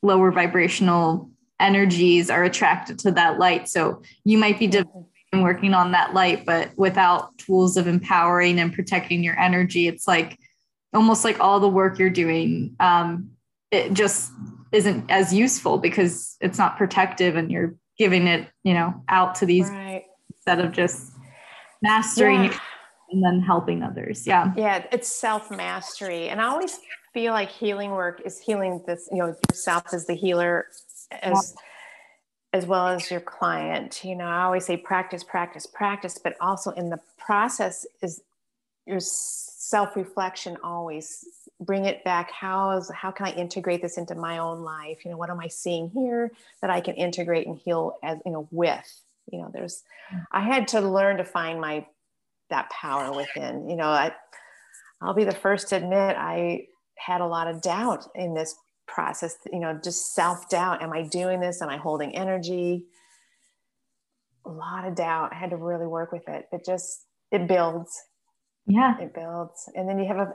lower vibrational energies are attracted to that light. So you might be mm-hmm. working on that light but without tools of empowering and protecting your energy it's like almost like all the work you're doing um, it just isn't as useful because it's not protective and you're giving it you know out to these right. instead of just mastering yeah. and then helping others yeah yeah it's self mastery and i always feel like healing work is healing this you know yourself as the healer as yeah. as well as your client you know i always say practice practice practice but also in the process is your self-reflection always bring it back. How is how can i integrate this into my own life? You know what am i seeing here that i can integrate and heal as you know with? You know there's i had to learn to find my that power within. You know i i'll be the first to admit i had a lot of doubt in this process you know just self-doubt. Am i doing this? Am i holding energy? A lot of doubt. I had to really work with it. It just it builds yeah it builds and then you have a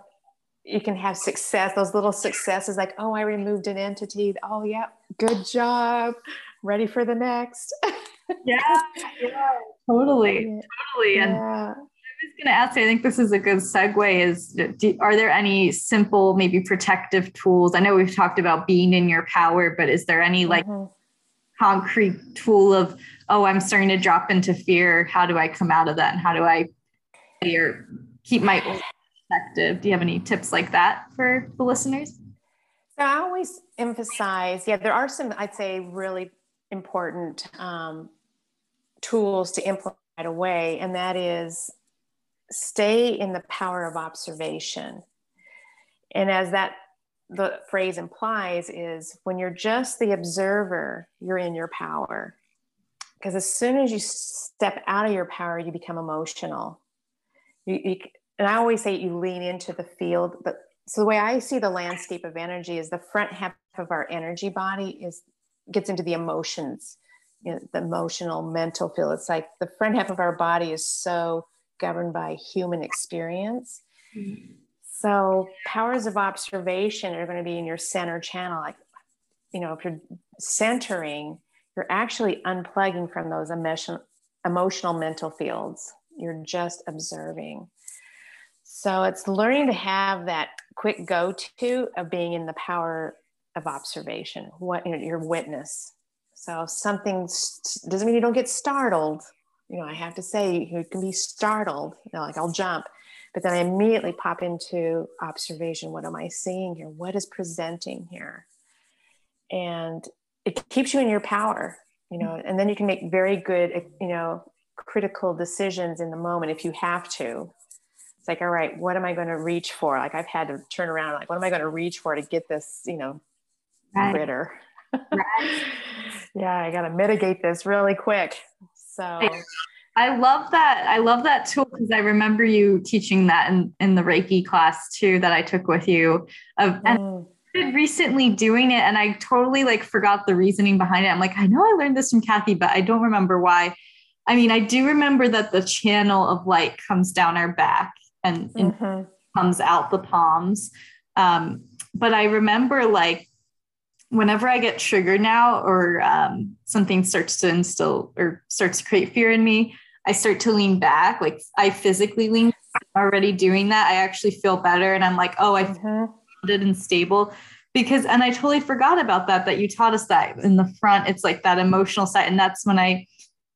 you can have success those little successes like oh i removed an entity oh yeah good job ready for the next yeah yeah totally totally and yeah. I was going to ask, I think this is a good segue is do, are there any simple, maybe protective tools? I know we've talked about being in your power, but is there any like mm-hmm. concrete tool of, oh, I'm starting to drop into fear. How do I come out of that? And how do I or keep my perspective. Do you have any tips like that for the listeners? So I always emphasize, yeah, there are some, I'd say, really important um, tools to implement right away, and that is stay in the power of observation. And as that the phrase implies is when you're just the observer, you're in your power. Because as soon as you step out of your power, you become emotional. You, you, and I always say you lean into the field, but so the way I see the landscape of energy is the front half of our energy body is gets into the emotions, you know, the emotional, mental field. It's like the front half of our body is so governed by human experience. Mm-hmm. So powers of observation are going to be in your center channel. Like, you know, if you're centering, you're actually unplugging from those emotion, emotional mental fields. You're just observing. So it's learning to have that quick go to of being in the power of observation, what you know, your witness. So something doesn't mean you don't get startled. You know, I have to say you can be startled. You know, like I'll jump, but then I immediately pop into observation. What am I seeing here? What is presenting here? And it keeps you in your power. You know, and then you can make very good, you know, critical decisions in the moment if you have to it's like all right what am i going to reach for like i've had to turn around like what am i going to reach for to get this you know right. critter right. yeah i got to mitigate this really quick so I love that. I love that tool because I remember you teaching that in, in the Reiki class too that I took with you. Of and mm. recently doing it and I totally like forgot the reasoning behind it. I'm like, I know I learned this from Cathy, but I don't remember why. I mean, I do remember that the channel of light comes down our back and, mm-hmm. comes out the palms. Um, but I remember like whenever I get triggered now or um, something starts to instill or starts to create fear in me, I start to lean back. Like I physically lean already doing that. I actually feel better. And I'm like, oh, I mm-hmm. it and stable because, and I totally forgot about that, that you taught us that in the front, it's like that emotional side. And that's when I,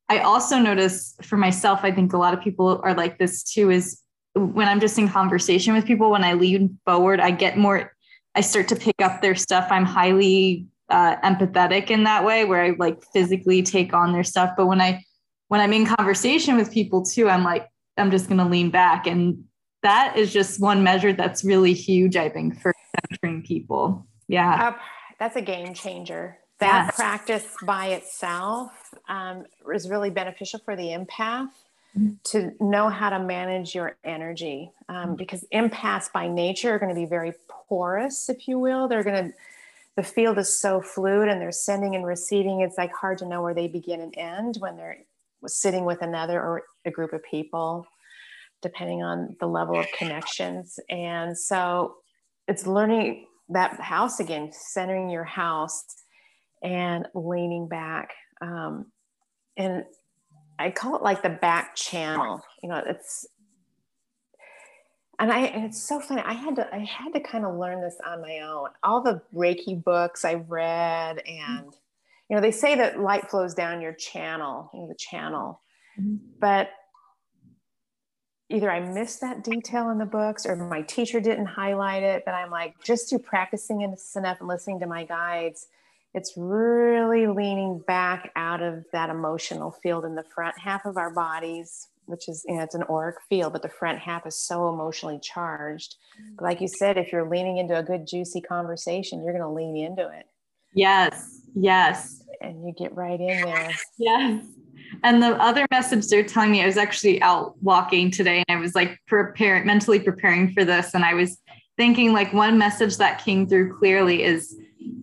I also notice for myself, I think a lot of people are like this too, is when I'm just in conversation with people, when I lean forward, I get more I start to pick up their stuff. I'm highly uh, empathetic in that way, where I like physically take on their stuff. But when I when I'm in conversation with people too, I'm like I'm just going to lean back, and that is just one measure that's really huge. I think for centering people. Yeah, uh, that's a game changer. That yes. practice by itself um, is really beneficial for the empath to know how to manage your energy um, because empaths by nature are going to be very porous if you will. They're going to the field is so fluid and they're sending and receiving. It's like hard to know where they begin and end when they're sitting with another or a group of people depending on the level of connections. And so it's learning that house again centering your house and leaning back um, and I call it like the back channel. You know, it's and I and it's so funny. I had to I had to kind of learn this on my own. All the Reiki books I've read, and you know, they say that light flows down your channel, you know, the channel, mm-hmm. but either I missed that detail in the books or my teacher didn't highlight it. But I'm like, just through practicing enough and listening to my guides, it's really leaning back out of that emotional field in the front half of our bodies which is you know it's an auric field but the front half is so emotionally charged. But like you said if you're leaning into a good juicy conversation you're going to lean into it. Yes yes. And you get right in there. Yes. And the other message they're telling me i was actually out walking today and i was like preparing mentally preparing for this and i was thinking like one message that came through clearly is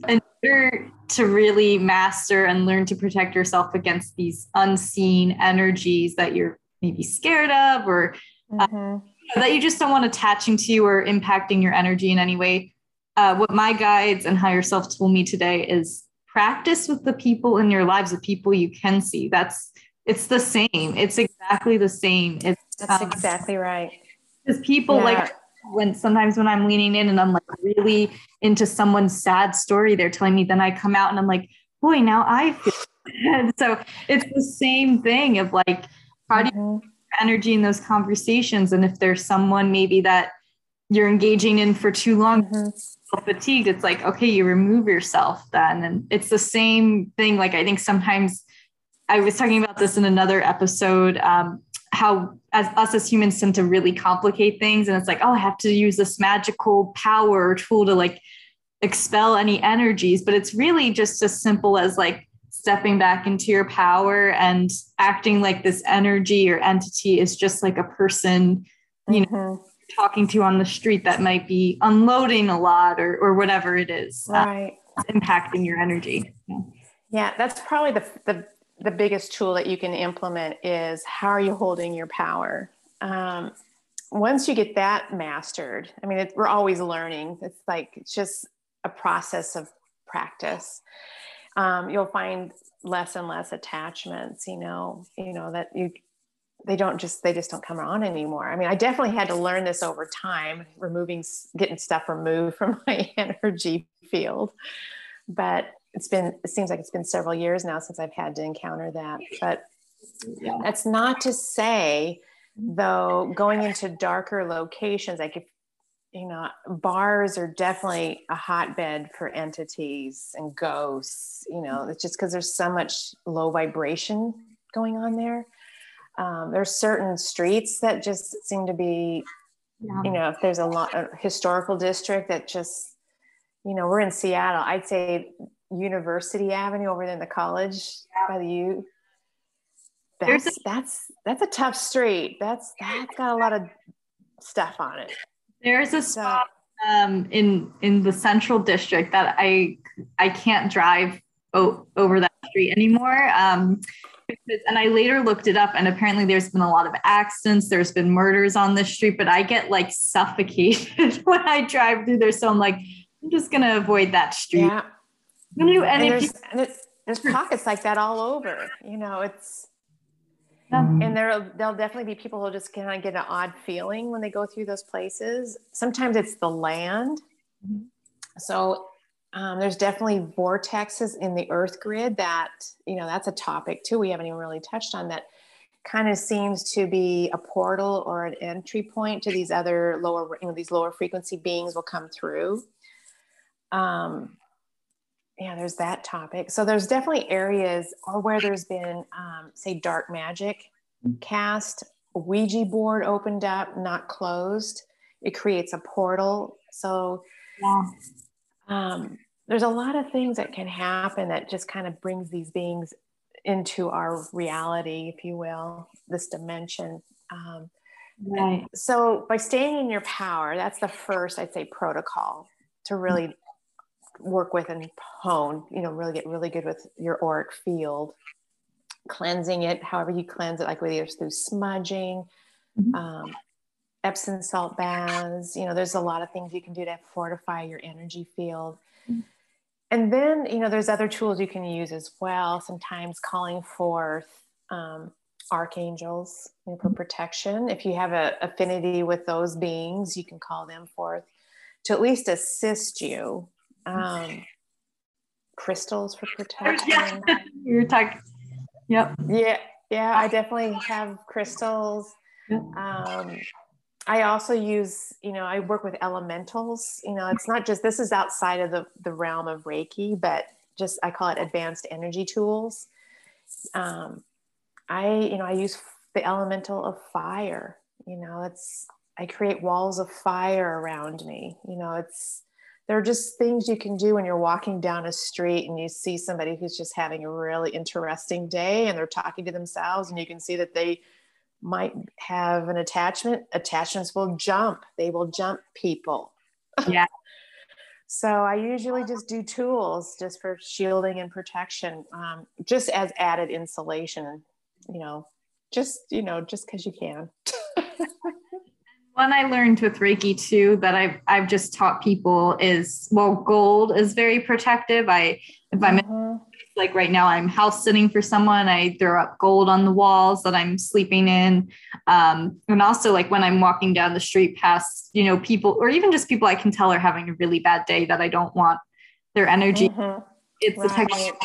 order to really master and learn to protect yourself against these unseen energies that you're maybe scared of or uh, mm-hmm. uh, that you just don't want attaching to you or impacting your energy in any way. Uh, what my guides and higher self told me today is practice with the people in your lives, the people you can see. That's it's the same. It's exactly the same. It's that's um, exactly right. Because people yeah. like when sometimes when I'm leaning in and I'm like really into someone's sad story they're telling me, then I come out and I'm like, boy, now I feel. And so it's the same thing of like, how do you mm-hmm. energy in those conversations? And if there's someone maybe that you're engaging in for too long, mm-hmm. fatigued, it's like, okay, you remove yourself then. And it's the same thing. Like, I think sometimes I was talking about this in another episode. Um, how as us as humans tend to really complicate things and it's like oh i have to use this magical power or tool to like expel any energies but it's really just as simple as like stepping back into your power and acting like this energy or entity is just like a person you mm-hmm. know talking to on the street that might be unloading a lot or or whatever it is right uh, impacting your energy yeah. yeah that's probably the the the biggest tool that you can implement is how are you holding your power? Um, once you get that mastered i mean it, we're always learning. It's like it's just a process of practice. Um, you'll find less and less attachments you know you know that you they don't just they just don't come on anymore. I mean i definitely had to learn this over time removing getting stuff removed from my energy field. But it's been it seems like it's been several years now since I've had to encounter that. But yeah. that's not to say though going into darker locations like if you know bars are definitely a hotbed for entities and ghosts you know it's just because there's so much low vibration going on there um, there's certain streets that just seem to be yeah. you know if there's a lot a historical district that just you know we're in seattle i'd say University Avenue over there in the college yeah. by the U. that's a, that's that's a tough street. That's that's got a lot of stuff on it. There's a spot um, in in the central district that I I can't drive o- over that street anymore. Um, because, and I later looked it up, and apparently there's been a lot of accidents. There's been murders on this street, but I get like suffocated when I drive through there. So I'm like, I'm just gonna avoid that street. Yeah. I'm gonna do and there's, there's pockets like that all over. You know, it's yeah. and there'll there'll definitely be people who just kind of get an odd feeling when they go through those places. Sometimes it's the land. Mm-hmm. So um, there's definitely vortexes in the earth grid that, you know, that's a topic too. We haven't even really touched on that kind of seems to be a portal or an entry point to these other lower, you know, these lower frequency beings will come through. Um, yeah, there's that topic. So there's definitely areas or where there's been, um, say, dark magic cast, Ouija board opened up, not closed. It creates a portal. So yeah. um, there's a lot of things that can happen that just kind of brings these beings into our reality, if you will, this dimension. Um, right. So by staying in your power, that's the first, I'd say, protocol to really work with and hone, you know, really get really good with your auric field, cleansing it, however you cleanse it, like whether it's through smudging, mm-hmm. um, Epsom salt baths, you know, there's a lot of things you can do to fortify your energy field. Mm-hmm and then you know there's other tools you can use as well sometimes calling forth um, archangels you know, for protection if you have an affinity with those beings you can call them forth to at least assist you um, crystals for protection yeah. you're talking yep yeah yeah i definitely have crystals yep. um, I also use, you know, I work with elementals. You know, it's not just this is outside of the, the realm of Reiki, but just I call it advanced energy tools. Um, I, you know, I use the elemental of fire. You know, it's I create walls of fire around me. You know, it's there are just things you can do when you're walking down a street and you see somebody who's just having a really interesting day and they're talking to themselves and you can see that they might have an attachment, attachments will jump. They will jump people. Yeah. so I usually just do tools just for shielding and protection, um, just as added insulation, you know, just, you know, just because you can. One I learned with Reiki too that I've I've just taught people is well, gold is very protective. I if I'm mm-hmm like right now i'm house sitting for someone i throw up gold on the walls that i'm sleeping in um, and also like when i'm walking down the street past you know people or even just people i can tell are having a really bad day that i don't want their energy mm-hmm. it's right. the type of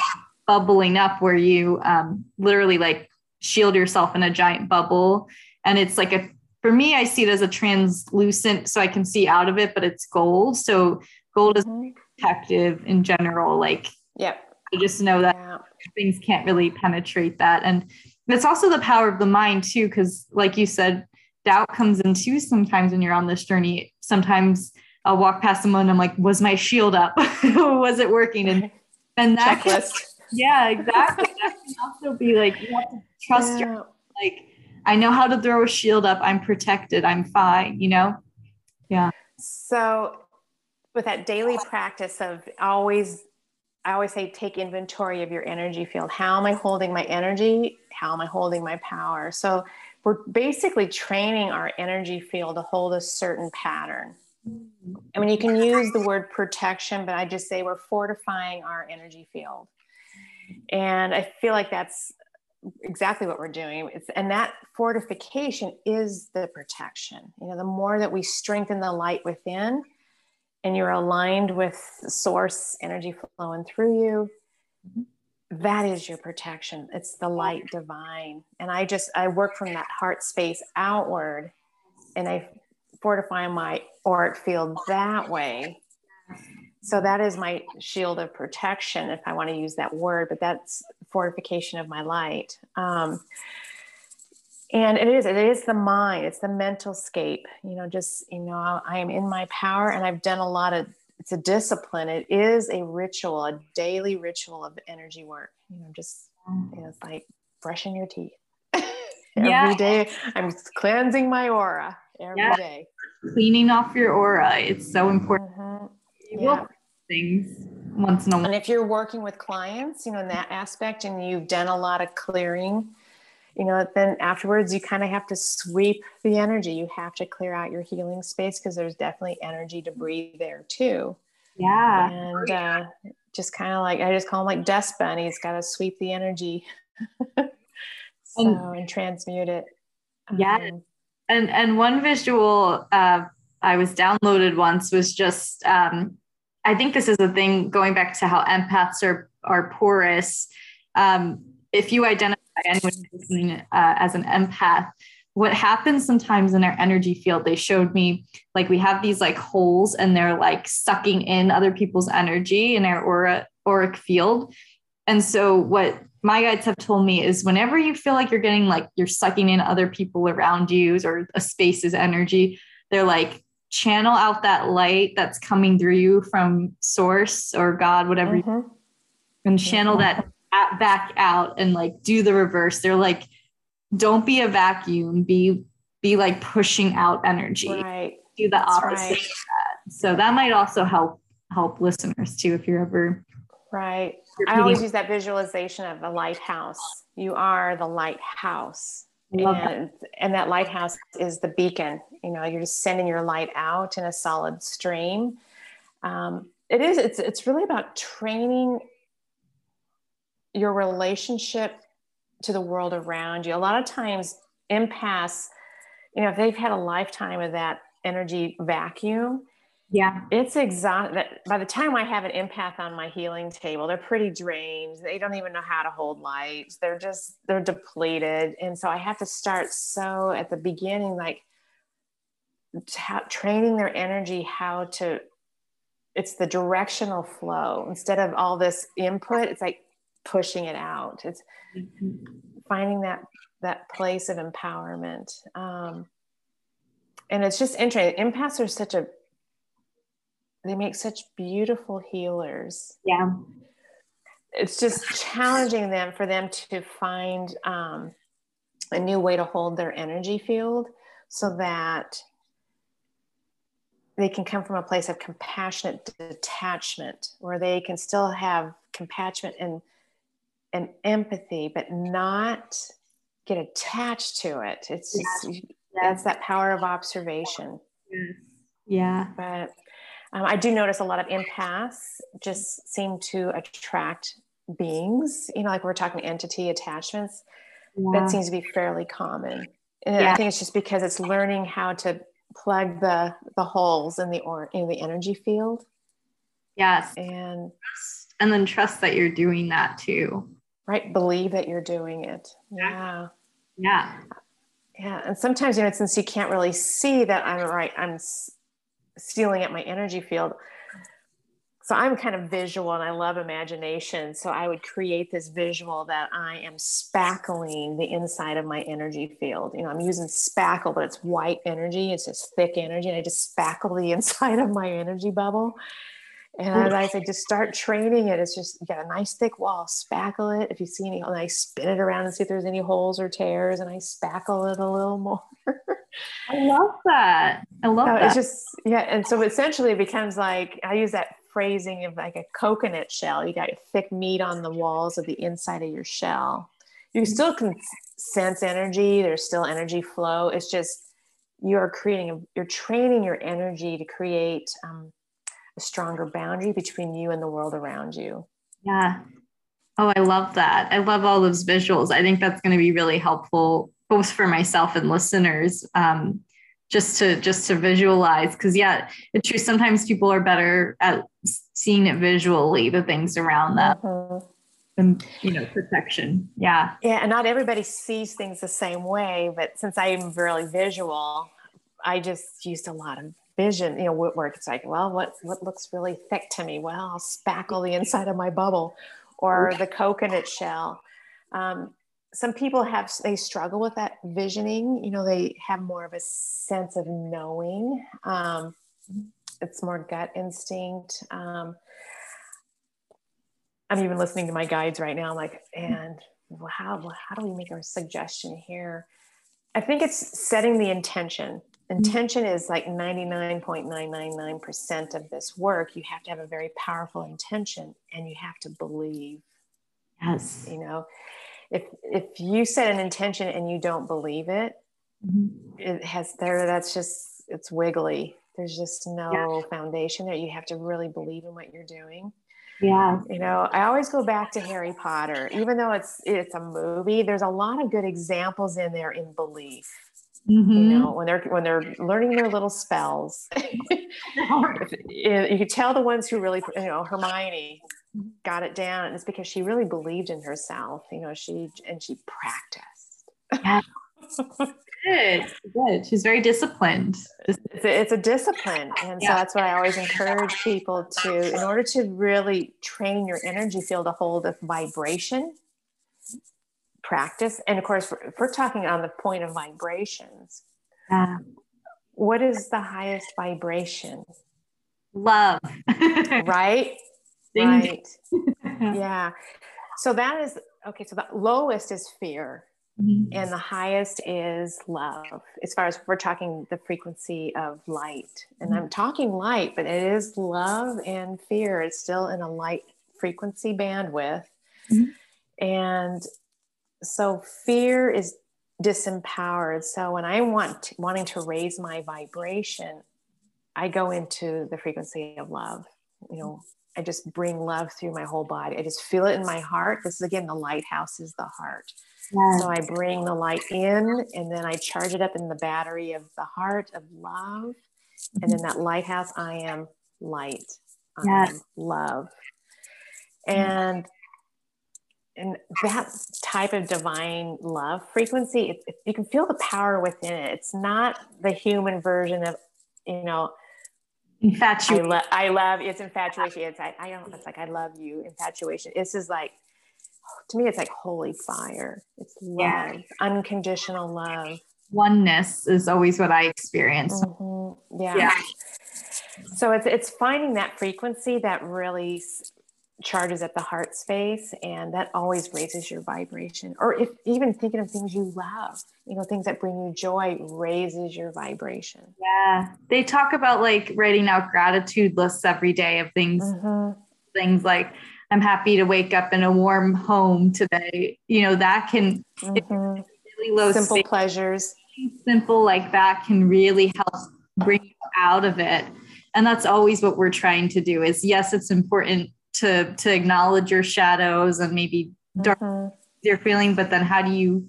bubbling up where you um, literally like shield yourself in a giant bubble and it's like a for me i see it as a translucent so i can see out of it but it's gold so gold mm-hmm. is protective in general like yep I just know that yeah. things can't really penetrate that. And it's also the power of the mind too, because like you said, doubt comes in too sometimes when you're on this journey. Sometimes I'll walk past someone and I'm like, was my shield up? was it working? And and that checklist. Can, yeah, exactly. that can also be like you have to trust yeah. your like I know how to throw a shield up. I'm protected. I'm fine, you know? Yeah. So with that daily practice of always I always say take inventory of your energy field. How am I holding my energy? How am I holding my power? So we're basically training our energy field to hold a certain pattern. I mean, you can use the word protection, but I just say we're fortifying our energy field. And I feel like that's exactly what we're doing. It's, and that fortification is the protection. You know, the more that we strengthen the light within, and you're aligned with source energy flowing through you mm-hmm. that is your protection it's the light divine and i just i work from that heart space outward and i fortify my auric field that way so that is my shield of protection if i want to use that word but that's fortification of my light um, and it is it is the mind it's the mental scape you know just you know i am in my power and i've done a lot of it's a discipline it is a ritual a daily ritual of energy work you know just you know, it's like brushing your teeth every Yeah. day I'm cleansing my aura every Yeah. day. Cleaning off your aura. It's so important. Mhm. Yeah. Things once in a while. And if you're working with clients, you know, in that aspect and you've done a lot of clearing, you know, then afterwards you kind of have to sweep the energy. You have to clear out your healing space because there's definitely energy debris there too. Yeah. And uh, just kind of like, I just call them like dust bunnies, got to sweep the energy. so, And- and transmute it. Yeah. Um, And and one visual uh, I was downloaded once was just um, I think this is a thing going back to how empaths are are porous. Um, if you identify anyone listening uh, as an empath, what happens sometimes in our energy field? They showed me like we have these like holes and they're like sucking in other people's energy in our aura auric field. And so what my guides have told me is whenever you feel like you're getting like you're sucking in other people around you or a space's energy, they're like channel out that light that's coming through you from source or God, whatever, mhm. and channel that at, back out and like do the reverse. They're like, don't be a vacuum, be be like pushing out energy. Right. Do the That's opposite right. of that. So that might also help help listeners too if you're ever Right. I always use that visualization of a lighthouse. You are the lighthouse. Love that. and and that lighthouse is the beacon you know you're just sending your light out in a solid stream um, it is it's it's really about training your relationship to the world around you a lot of times empaths you know if they've had a lifetime of that energy vacuum yeah. it's exhausting. That by the time I have an empath on my healing table, they're pretty drained. They don't even know how to hold light. They're just they're depleted, and so I have to start so at the beginning, like ta- training their energy how to. It's the directional flow instead of all this input. It's like pushing it out. It's finding that that place of empowerment. Um, and it's just interesting. Empaths are such a they make such beautiful healers. Yeah. It's just challenging them for them to find um, a new way to hold their energy field so that they can come from a place of compassionate detachment where they can still have compassion and and empathy but not get attached to it it's just that's that power of observation Yeah. but um, I do notice a lot of empaths just seem to attract beings, you know, like we're talking entity attachments. Yeah. That seems to be fairly common. And Yeah. I think it's just because it's learning how to plug the the holes in the or in the energy field yes. and And then trust that you're doing that too. right believe that you're doing it. Yeah. Yeah. Yeah. And sometimes, you know, since you can't really see that I'm right, I'm stealing at my energy field. So I'm kind of visual and I love imagination. So I would create this visual that I am spackling the inside of my energy field. You know, I'm using spackle, but it's white energy. It's just thick energy. And I just spackle the inside of my energy bubble. And I say, just start training it. It's just, you got a nice thick wall, spackle it. If you see any, and I spin it around and see if there's any holes or tears, and I spackle it a little more. I love that. I love So that. it's just yeah, and so essentially it becomes like I use that phrasing of like a coconut shell. You got thick meat on the walls of the inside of your shell. You still can sense energy. There's still energy flow. It's just you're creating, you're training your energy to create um, stronger boundary between you and the world around you. yeah. Oh, I love that. I love all those visuals. I think that's going to be really helpful both for myself and listeners. Um, just to just to visualize because yeah it's true sometimes people are better at seeing it visually the things around them Mhm. and you know protection yeah Yeah, and not everybody sees things the same way, but since I'm really visual, I just used a lot of vision, you know, wh- where it's like, well, what what looks really thick to me? Well, I'll spackle the inside of my bubble or the coconut shell. Um, some people have they struggle with that visioning, you know, they have more of a sense of knowing. Um, it's more gut instinct. Um, I'm even listening to my guides right now. I'm like, and how how do we make our suggestion here? I think it's setting the intention. Intention is like 99.999% of this work. You have to have a very powerful intention and you have to believe. Yes. You know, if if you set an intention and you don't believe it, mm-hmm. it has there that's just it's wiggly. There's just no yeah. foundation there. You have to really believe in what you're doing. Yeah. You know, I always go back to Harry Potter. Even though it's it's a movie, there's a lot of good examples in there in belief. Mm-hmm. You know, when they're when they're learning their little spells, you could tell the ones who really, you know, Hermione got it down, and it's because she really believed in herself. You know, she and she practiced. Yeah. good, good. She's very disciplined. It's a, it's a discipline, and yeah. so that's what I always encourage people to. In order to really train your energy field to hold a vibration, practice. And of course, if we're talking on the point of vibrations, yeah. what is the highest vibration? Love. right? right. yeah. So that is okay. So the lowest is fear. Mm-hmm. And the highest is love, as far as we're talking the frequency of light. And mm-hmm. I'm talking light, but it is love and fear. It's still in a light frequency bandwidth. Mm-hmm. And so fear is disempowered. So when I want wanting to raise my vibration, I go into the frequency of love. You know, I just bring love through my whole body. I just feel it in my heart. This is again the lighthouse is the heart. So I bring the light in and then I charge it up in the battery of the heart of love. And then mm-hmm. that lighthouse, I am light. I yes. am love. Mm-hmm. And and that type of divine love frequency, it, it, you can feel the power within it. It's not the human version of, you know, infatuation. I, lo- I love it's infatuation. It's I, I don't. It's like I love you. Infatuation. this is like to me, it's like holy fire. It's love, yeah. unconditional love. Oneness is always what I experience. Mm-hmm. Yeah. yeah. So it's it's finding that frequency that really charges at the heart space and that always raises your vibration. Or if even thinking of things you love you know things that bring you joy raises your vibration. Yeah. They talk about like writing out gratitude lists every day of things mm-hmm. things like i'm happy to wake up in a warm home today. You know that can mm-hmm. really low simple space, pleasures. Simple like that can really help bring you out of it. And that's always what we're trying to do is yes it's important to to acknowledge your shadows and maybe dark mm-hmm. you're feeling but then how do you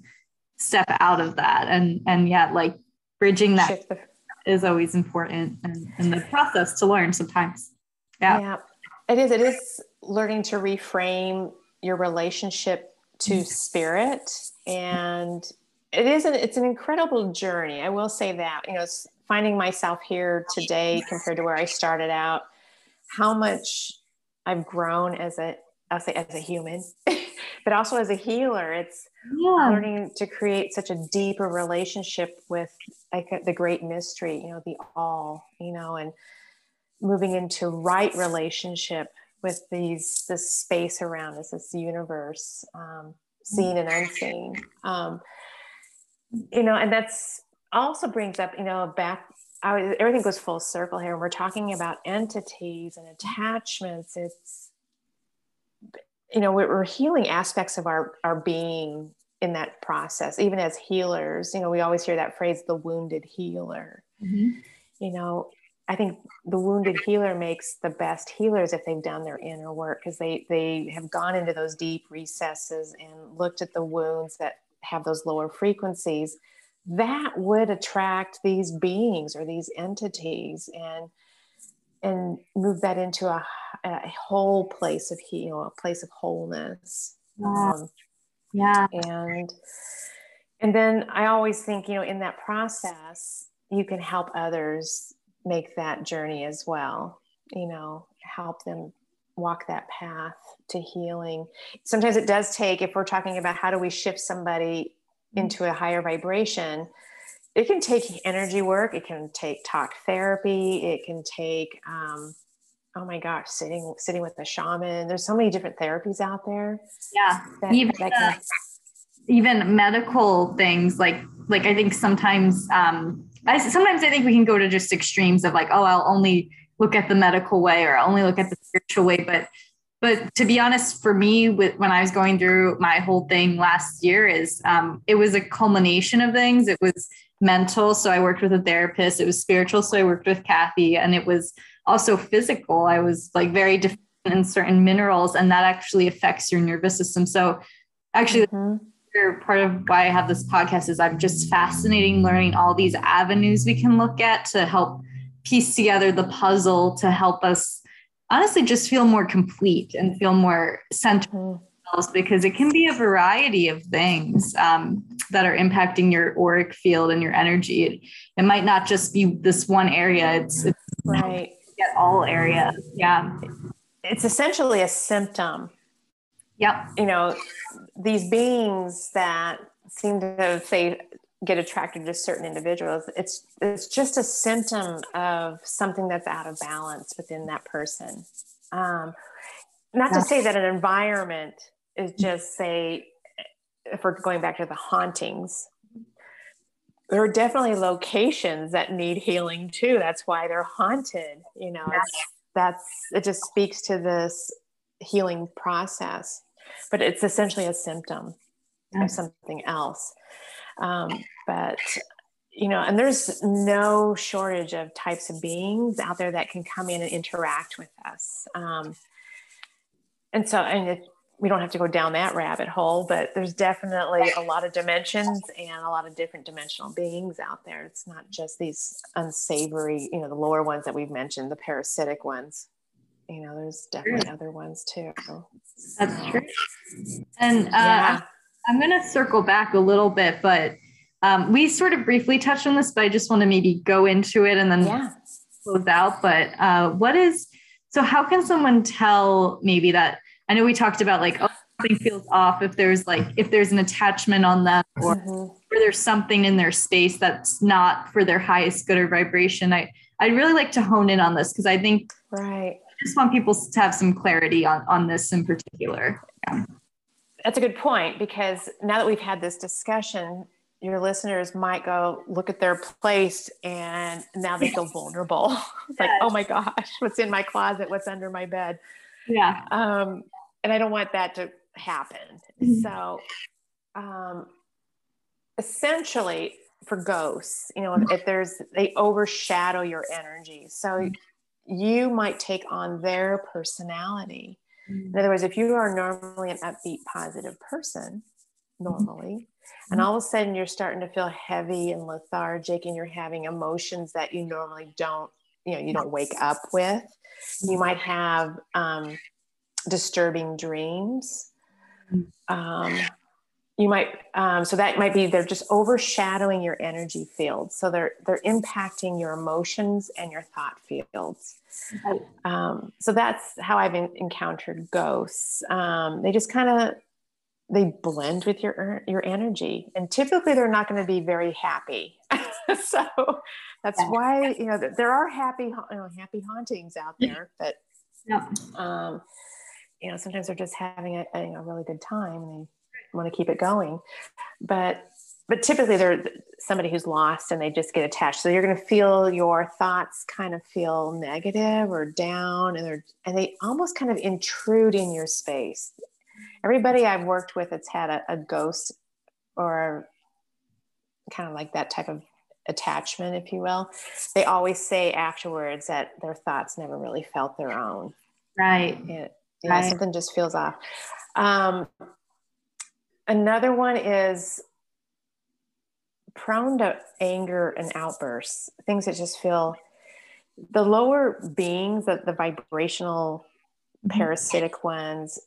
step out of that? And and yet like bridging that the- is always important and in the process to learn sometimes. Yeah. Yeah. It is it is learning to reframe your relationship to spirit. And it is an, it's an incredible journey. I will say that you know finding myself here today compared to where i started out how much I've grown as a I'll say as a human, but also as a healer. It's yeah. learning to create such a deeper relationship with like the great mystery, you know, the all, you know, and moving into right relationship with these this space around us, this universe, um, seen and unseen. Um, you know, and that's also brings up, you know, back I, everything goes full circle here. We're talking about entities and attachments. It's, you know, we're, we're healing aspects of our, our being in that process, even as healers. You know, we always hear that phrase, the wounded healer. Mm-hmm. You know, I think the wounded healer makes the best healers if they've done their inner work because they they have gone into those deep recesses and looked at the wounds that have those lower frequencies that would attract these beings or these entities and and move that into a, a whole place of heal a place of wholeness. Um, yeah. and and then i always think you know in that process you can help others make that journey as well you know help them walk that path to healing. Sometimes it does take if we're talking about how do we shift somebody into a higher vibration. It can take energy work it can take talk therapy it can take um, oh my gosh sitting sitting with a shaman. There's so many different therapies out there yeah. that, even that can, even medical things like like I think sometimes um I sometimes I think we can go to just extremes of like, oh, I'll only look at the medical way or I'll only look at the spiritual way. But but to be honest, for me, with when I was going through my whole thing last year, is um, it was a culmination of things. It was mental, so I worked with a therapist. It was spiritual, so I worked with Cathy, and it was also physical. I was like very deficient in certain minerals, and that actually affects your nervous system. So actually. Mm-hmm part of why I have this podcast is I'm just fascinating learning all these avenues we can look at to help piece together the puzzle to help us honestly just feel more complete and feel more centered mm-hmm. because it can be a variety of things um, that are impacting your auric field and your energy. It, it might not just be this one area. It's, it's right. Get all areas. Yeah. It's essentially a symptom. Yep. You know, these beings that seem to say get attracted to certain individuals it's it's just a symptom of something that's out of balance within that person. Um, not to say that an environment is just say if we're going back to the hauntings there are definitely locations that need healing too. That's why they're haunted you know that's it just speaks to this healing process but it's essentially a symptom of something else um, but you know, and there's no shortage of types of beings out there that can come in and interact with us. Um, and so, and it, we don't have to go down that rabbit hole, but there's definitely a lot of dimensions and a lot of different dimensional beings out there. It's not just these unsavory, you know, the lower ones that we've mentioned, the parasitic ones. You know, there's definitely other ones too. That's true. And uh, yeah. I'm going to circle back a little bit, but um, we sort of briefly touched on this, but I just want to maybe go into it and then yeah. close out. But uh, what is so? How can someone tell maybe that? I know we talked about like oh something feels off if there's like if there's an attachment on them or, mm-hmm. or there's something in their space that's not for their highest good or vibration. I I'd really like to hone in on this because I think right. I just want people to have some clarity on on this in particular. Yeah that's a good point because now that we've had this discussion, your listeners might go look at their place and now they feel vulnerable. it's like, oh my gosh, what's in my closet? What's under my bed? Yeah. Um, and I don't want that to happen. Mm-hmm. So, um, essentially, for ghosts, you know, if, if there's, they overshadow your energy. So, you might take on their personality Mm. in other words, if you are normally an upbeat, positive person, mm-hmm. normally, and mm-hmm. all of a sudden you're starting to feel heavy and lethargic and you're having emotions that you normally don't, you know, you don't wake up with, you might mm-hmm. have um, disturbing dreams. Mm. Um, you might um, so that might be they're just overshadowing your energy field. So they're they're impacting your emotions and your thought fields. Um, so that's how i've in, encountered ghosts. Um, they just kind of they blend with your your energy. And typically they're not going to be very happy. So that's yeah. why you know there are happy you know happy hauntings out there but yeah. um, you know sometimes they're just having a, a, a really good time and they want to keep it going. But but typically they're somebody who's lost and they just get attached. So you're going to feel your thoughts kind of feel negative or down and they're and they almost kind of intrude in your space. Everybody i've worked with that's had a, a ghost or kind of like that type of attachment if you will they always say afterwards that their thoughts never really felt their own. Right. It, yeah, right. something just feels off. Um, Another one is prone to anger and outbursts, things that just feel the lower beings, the, the vibrational mm-hmm. parasitic ones,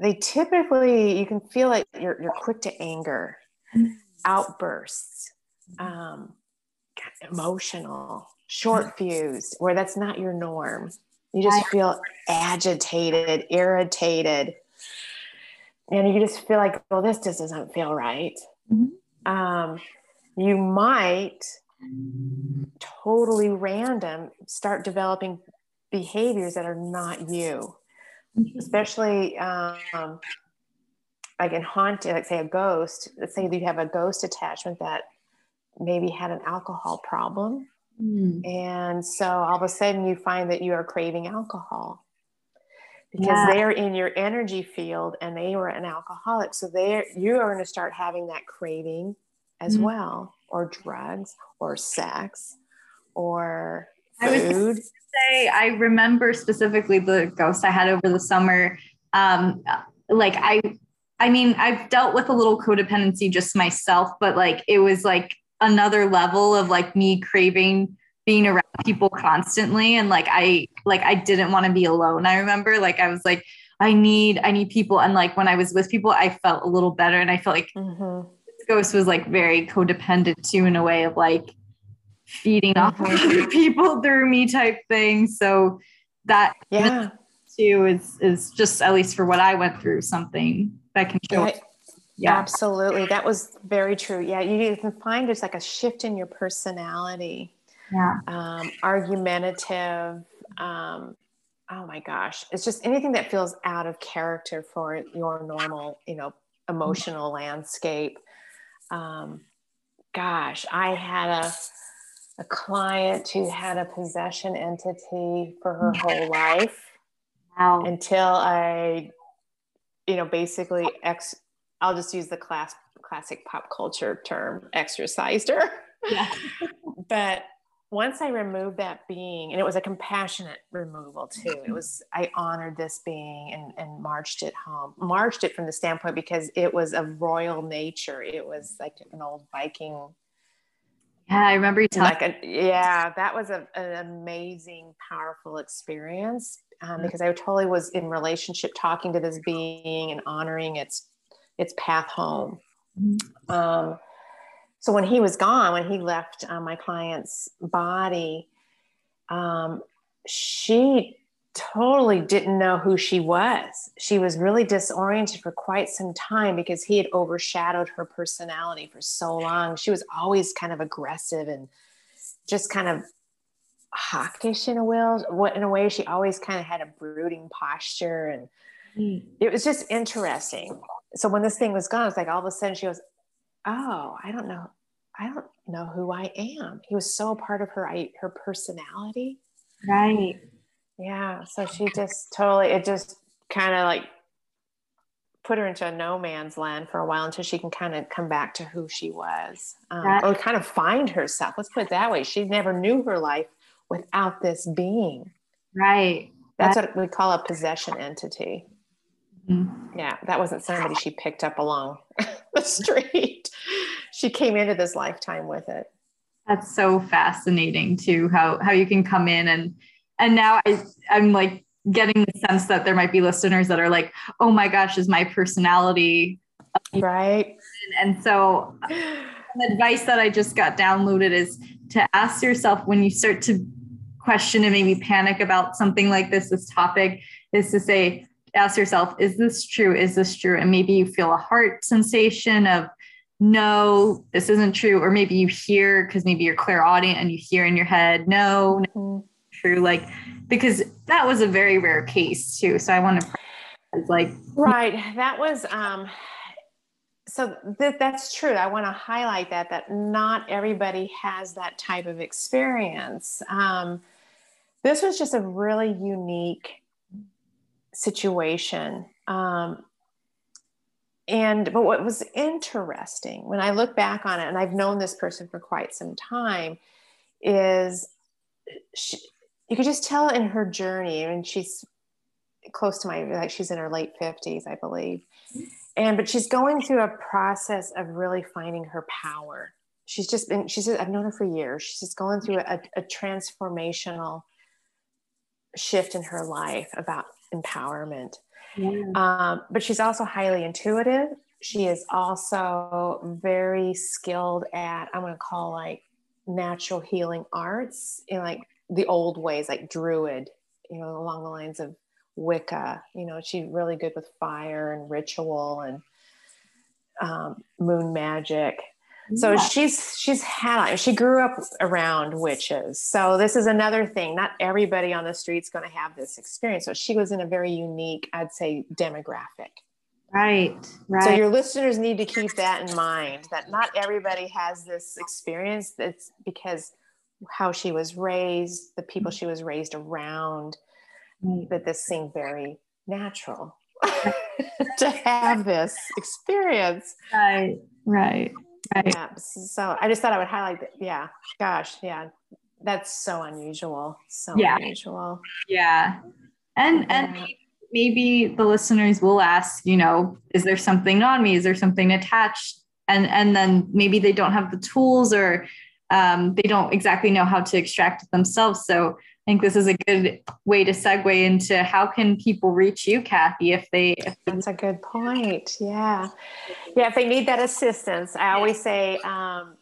they typically, you can feel like you're, you're quick to anger, mm-hmm. outbursts, mm-hmm. um, emotional, short fused, where that's not your norm. You just feel agitated, irritated and you just feel like, well, this just doesn't feel right. Mm-hmm. Um, you might totally random start developing behaviors that are not you, mm-hmm. especially um, like in haunted, like say a ghost, let's say you have a ghost attachment that maybe had an alcohol problem. Mm. And so all of a sudden you find that you are craving alcohol because yeah. they're in your energy field and they were an alcoholic. So they you are going to start having that craving as mm. well, or drugs, or sex, or food. I say I remember specifically the ghost I had over the summer. Um, like I I mean, I've dealt with a little codependency just myself, but like it was like another level of like me craving being around people constantly and like I like I didn't want to be alone. I remember like I was like I need I need people and like when I was with people I felt a little better and I felt like mm-hmm. ghost was like very codependent too in a way of like feeding mm-hmm. off people through me type thing. So that yeah too is is just at least for what I went through something that can show. Yeah, yeah. absolutely. That was very true. Yeah, you can find just like a shift in your personality. Yeah, um, argumentative. Um, oh my gosh, it's just anything that feels out of character for your normal, you know, emotional landscape. Um, gosh, I had a a client who had a possession entity for her whole life wow. until I you know, basically ex I'll just use the class classic pop culture term, exorcised her. Yeah. but once I removed that being, and it was a compassionate removal too. It was I honored this being and, and marched it home. Marched it from the standpoint because it was of royal nature. It was like an old Viking. Yeah, I remember you talking. Like a, yeah, that was a, an amazing, powerful experience um, mm-hmm. because I totally was in relationship talking to this being and honoring its its path home. Mm-hmm. Um, so when he was gone, when he left uh, my client's body, um, she totally didn't know who she was. She was really disoriented for quite some time because he had overshadowed her personality for so long. She was always kind of aggressive and just kind of hawkish in a way. What in a way she always kind of had a brooding posture, and mm. it was just interesting. So when this thing was gone, it's like all of a sudden she goes, "Oh, I don't know, I don't know who I am." He was so a part of her her personality, right? Yeah. So she just totally it just kind of like put her into a no man's land for a while until she can kind of come back to who she was um, or kind of find herself. Let's put it that way. She never knew her life without this being. Right. That's what we call a possession entity. Mm-hmm. Yeah, that wasn't somebody she picked up along the street. She came into this lifetime with it. That's so fascinating too, how how you can come in and and now I I'm like getting the sense that there might be listeners that are like, oh my gosh, is my personality right? And, and so the advice that I just got downloaded is to ask yourself when you start to question and maybe panic about something like this, this topic, is to say, ask yourself, is this true? Is this true? And maybe you feel a heart sensation of, no, this isn't true. Or maybe you hear, because maybe you're clairaudient and you hear in your head, no, no, mm-hmm. true. Like, because that was a very rare case too. So I want to like right that was um so th- that's true i want to highlight that that not everybody has that type of experience um, this was just a really unique situation um, and but what was interesting when i look back on it and i've known this person for quite some time is she, you could just tell in her journey and she's close to my like she's in her late 50s i believe. And but she's going through a process of really finding her power. She's just been she's i've known her for years. She's just going through a, a transformational shift in her life about empowerment yeah. um, but she's also highly intuitive she is also very skilled at i'm going to call like natural healing arts in like the old ways like druid you know along the lines of Wicca. You know, she's really good with fire and ritual and um, moon magic. So yeah. she's she's had she grew up around witches. So this is another thing. Not everybody on the street's going to have this experience. So she was in a very unique, I'd say, demographic. Right, right. So your listeners need to keep that in mind that not everybody has this experience. That's because how she was raised, the people she was raised around, that this seemed very natural to have this experience. Right, right, right. Yeah. So I just thought I would highlight that. Yeah. Gosh. Yeah. That's so unusual. So Yeah. unusual. Yeah. And and maybe the listeners will ask, you know, is there something on me? Is there something attached? And and then maybe they don't have the tools or um, they don't exactly know how to extract it themselves. So I think this is a good way to segue into how can people reach you, Cathy, if they if That's a good point. Yeah. Yeah. If they need that assistance, I always say, um,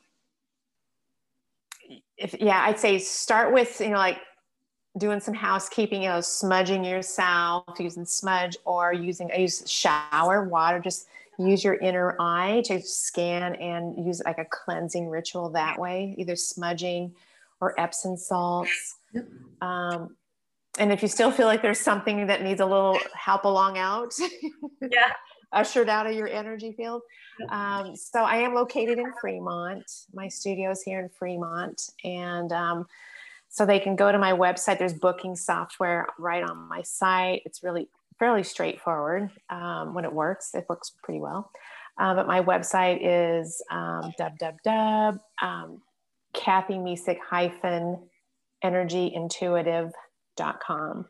if, yeah, I'd say start with, you know, like doing some housekeeping, you know, smudging yourself, using smudge or using, I use shower water, just use your inner eye to scan and use like a cleansing ritual that way, either smudging or Epsom salts. Um, and if you still feel like there's something that needs a little help along out, Yeah. ushered out of your energy field. Um, so I am located in Fremont. My studio is here in Fremont, and um, so they can go to my website. There's booking software right on my site. It's really fairly straightforward um, when it works. It works pretty well. Uh, but my website is um, www. Um, Cathy Mesick hyphen energyintuitive.com.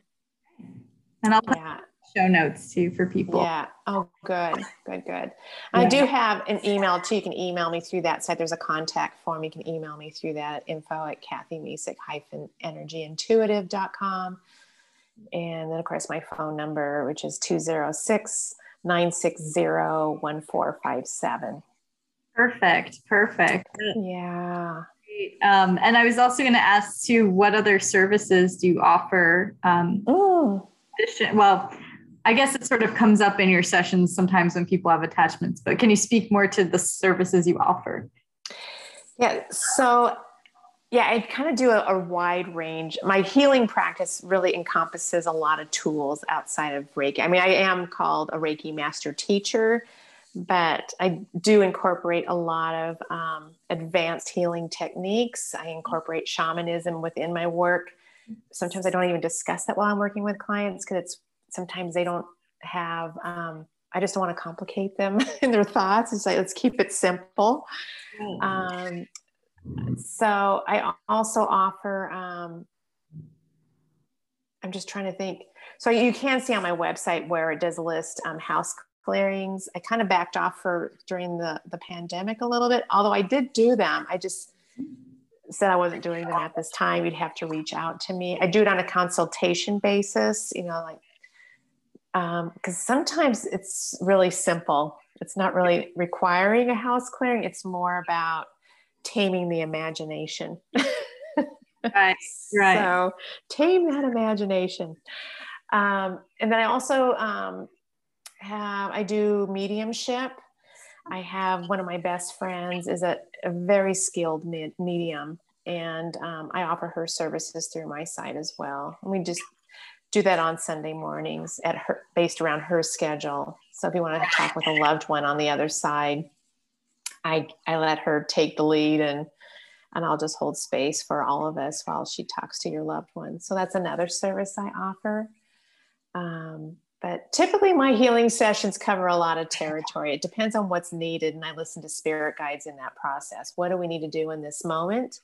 and I'll put Yeah. show notes too for people. Yeah. Oh, good, good, good. I do have an email too. You can email me through that site. There's a contact form. You can email me through that info at Cathy Mesick hyphen energyintuitive.com. And then, of course, my phone number, which is 206 960 1457. Perfect. Perfect. Yeah. Um, and I was also going to ask too, what other services do you offer? Um, Oh, well, I guess it sort of comes up in your sessions sometimes when people have attachments, but can you speak more to the services you offer? Yeah. So, yeah, I kind of do a, a wide range. My healing practice really encompasses a lot of tools outside of Reiki. I mean, I am called a Reiki master teacher, but I do incorporate a lot of um, advanced healing techniques. I incorporate shamanism within my work. Sometimes I don't even discuss that while I'm working with clients because it's sometimes they don't have. Um, I just don't want to complicate them in their thoughts. It's like let's keep it simple. Um, so I also offer, um, I'm just trying to think. So you can see on my website where it does list um, house clearings. I kind of backed off for during the, the pandemic a little bit, although I did do them. I just said I wasn't doing them at this time. You'd have to reach out to me. I do it on a consultation basis, you know, like, because sometimes it's really simple. It's not really requiring a house clearing. It's more about taming the imagination. Right, right. So tame that imagination. Um, and then I also um, have, I do mediumship. I have one of my best friends is a, a very skilled med- medium, and um, I offer her services through my site as well. And we just do that on Sunday mornings at her, based around her schedule. So if you want to talk with a loved one on the other side, I I let her take the lead and and I'll just hold space for all of us while she talks to your loved one. So that's another service I offer. Um, but typically, my healing sessions cover a lot of territory. It depends on what's needed, and I listen to spirit guides in that process. What do we need to do in this moment?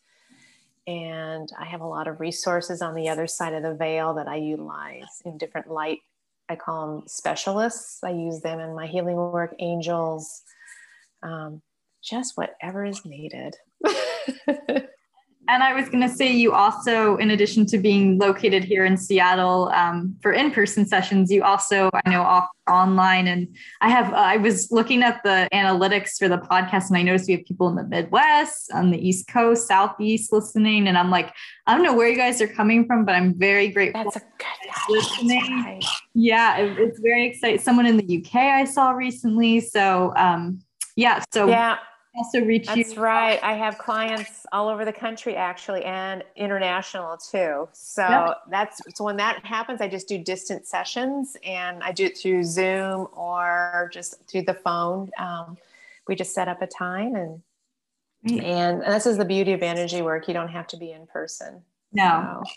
And I have a lot of resources on the other side of the veil that I utilize in different light. I call them specialists. I use them in my healing work, angels, um, just whatever is needed. And I was going to say, you also, in addition to being located here in Seattle um, for in-person sessions, you also, I know, offer online. And I have, uh, I was looking at the analytics for the podcast, and I noticed we have people in the Midwest, on the East Coast, Southeast listening. And I'm like, I don't know where you guys are coming from, but I'm very grateful. That's a good Listening. Right. yeah, it- it's very exciting. Someone in the UK I saw recently. So, um, yeah, so Yeah. Also reach That's you. That's right. I have clients all over the country actually and international too. So yep. that's so when that happens, I just do distant sessions and I do it through Zoom or just through the phone. Um, we just set up a time and and this is the beauty of energy work. You don't have to be in person. No. So,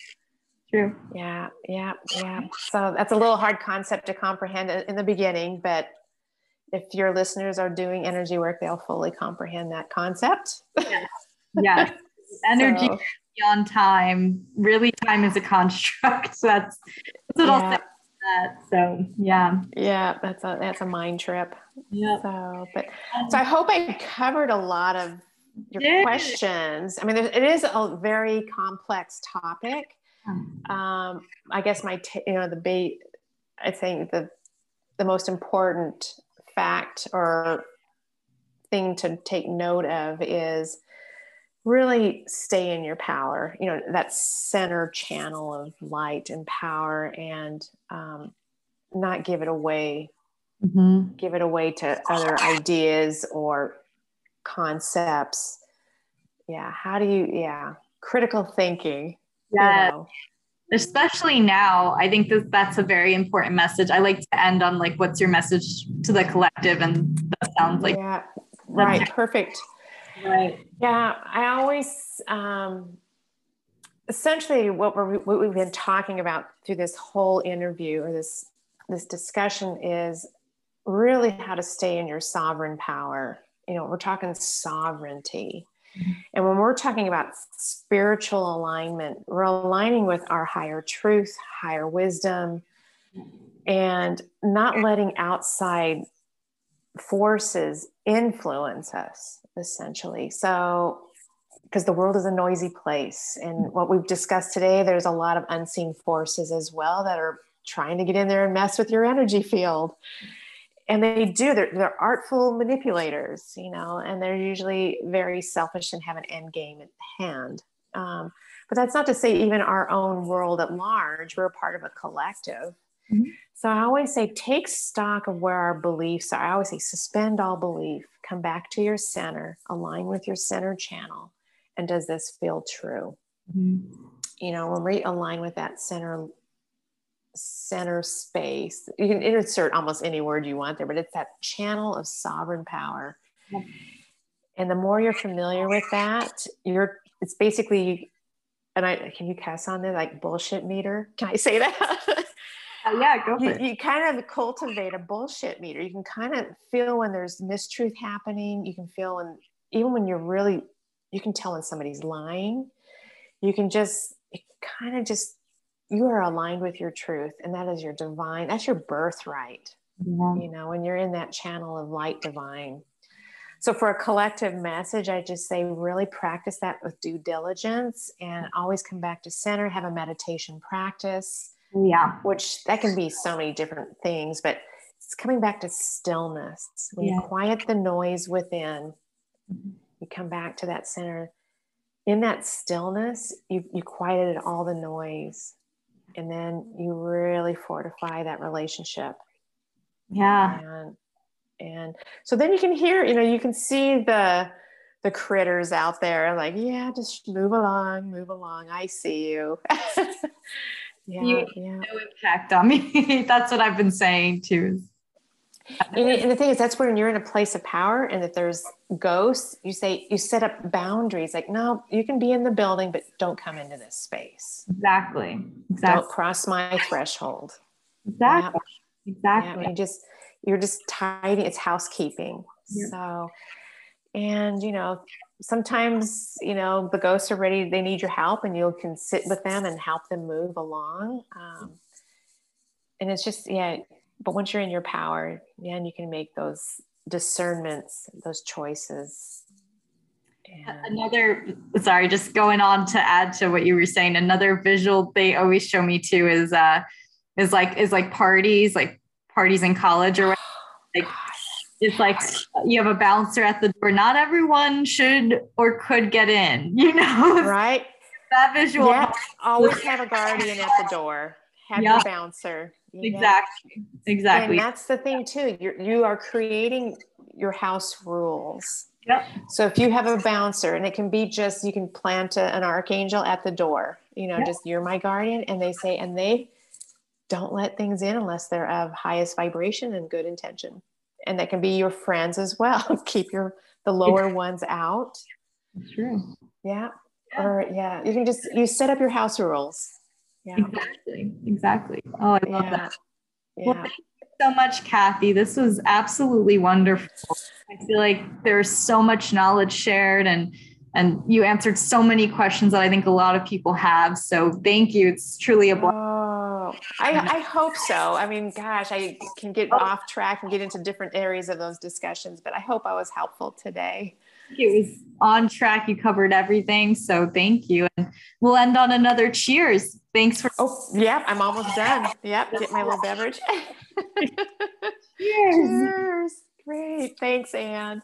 True. Yeah, yeah, yeah. So that's a little hard concept to comprehend in the beginning, but if your listeners are doing energy work, they'll fully comprehend that concept. Yes. yes. Energy so, beyond time. Really, time is a construct. So that's, that's what yeah. I'll say. That. So yeah. Yeah, that's a that's a mind trip. Yeah. So, but so I hope I covered a lot of your yeah. questions. I mean, it is a very complex topic. Hmm. Um, I guess my, t- you know, the bait. I think the the most important fact or thing to take note of is really stay in your power you know that center channel of light and power and um, not give it away. Mm-hmm. give it away to other ideas or concepts. Yeah how do you yeah critical thinking yeah you know especially now i think that that's a very important message. I like to end on like what's your message to the collective and that sounds like yeah. right. perfect. Right. Yeah i always um essentially what we're what we've been talking about through this whole interview or this this discussion is really how to stay in your sovereign power. You know we're talking sovereignty and when we're talking about spiritual alignment, we're aligning with our higher truth, higher wisdom, and not letting outside forces influence us, essentially. So, because the world is a noisy place. And mm. what we've discussed today, there's a lot of unseen forces as well that are trying to get in there and mess with your energy field and they do they're, they're artful manipulators you know and they're usually very selfish and have an end game at hand um, but that's not to say even our own world at large we're a part of a collective mm-hmm. so i always say take stock of where our beliefs are i always say suspend all belief come back to your center align with your center channel and does this feel true mm-hmm. you know when we align with that center center space. You can insert almost any word you want there, but it's that channel of sovereign power. And the more you're familiar with that, you're it's basically and I can you cuss on there like bullshit meter? Can I say that? Uh, yeah, go for you, it. You kind of cultivate a bullshit meter. You can kind of feel when there's mistruth happening. You can feel when even when you're really you can tell when somebody's lying. You can just it kind of just you are aligned with your truth and that is your divine that's your birthright yeah. you know when you're in that channel of light divine so for a collective message i just say really practice that with due diligence and always come back to center have a meditation practice yeah which that can be so many different things but it's coming back to stillness when yeah. you quiet the noise within mm-hmm. you come back to that center in that stillness you, you quieted all the noise and then you really fortify that relationship. Yeah. And and so then you can hear you know you can see the the critters out there like yeah just move along move along. I see you. Yeah you yeah. no impact on me. That's what i've been saying too and, the thing is, that's when you're in a place of power, and if there's ghosts, you say you set up boundaries. Like, no, you can be in the building, but don't come into this space. Exactly. Exactly. Don't cross my threshold. Exactly. Yeah. Exactly. Yeah, you just you're just tidy. It's housekeeping. Yeah. So, and you know, sometimes you know the ghosts are ready. They need your help, and you can sit with them and help them move along. Um, and it's just yeah but once you're in your power, then you can make those discernments, those choices. And another, sorry, just going on to add to what you were saying. Another visual they always show me too is uh is like is like parties, like parties in college or like it's like you have a bouncer at the door. Not everyone should or could get in, you know? Right. that visual. Yeah. Always have a guardian at the door. Have yep. your bouncer. Exactly. Exactly. And that's the thing too. You're you are creating your house rules. Yep. So if you have a bouncer and it can be just, you can plant a, an archangel at the door, you know, Yep. just you're my guardian. And they say, and they don't let things in unless they're of highest vibration and good intention. And that can be your friends as well. Keep your, the lower ones out. True. Yeah. Yeah. Or yeah, you can just, you set up your house rules. Yeah. Exactly. Exactly. Oh, I love Yeah. that. Yeah. Well, thank you so much, Cathy. This was absolutely wonderful. I feel like there's so much knowledge shared and and you answered so many questions that I think a lot of people have. So thank you. It's truly a blessing. Oh, I, I hope so. I mean, gosh, I can get off track and get into different areas of those discussions, but I hope I was helpful today. It was on track. You covered everything. So thank you. And we'll end on another cheers. Thanks for Oh, yep, I'm almost done. Yep, get my little beverage. cheers. Cheers. Great. Thanks, Anne.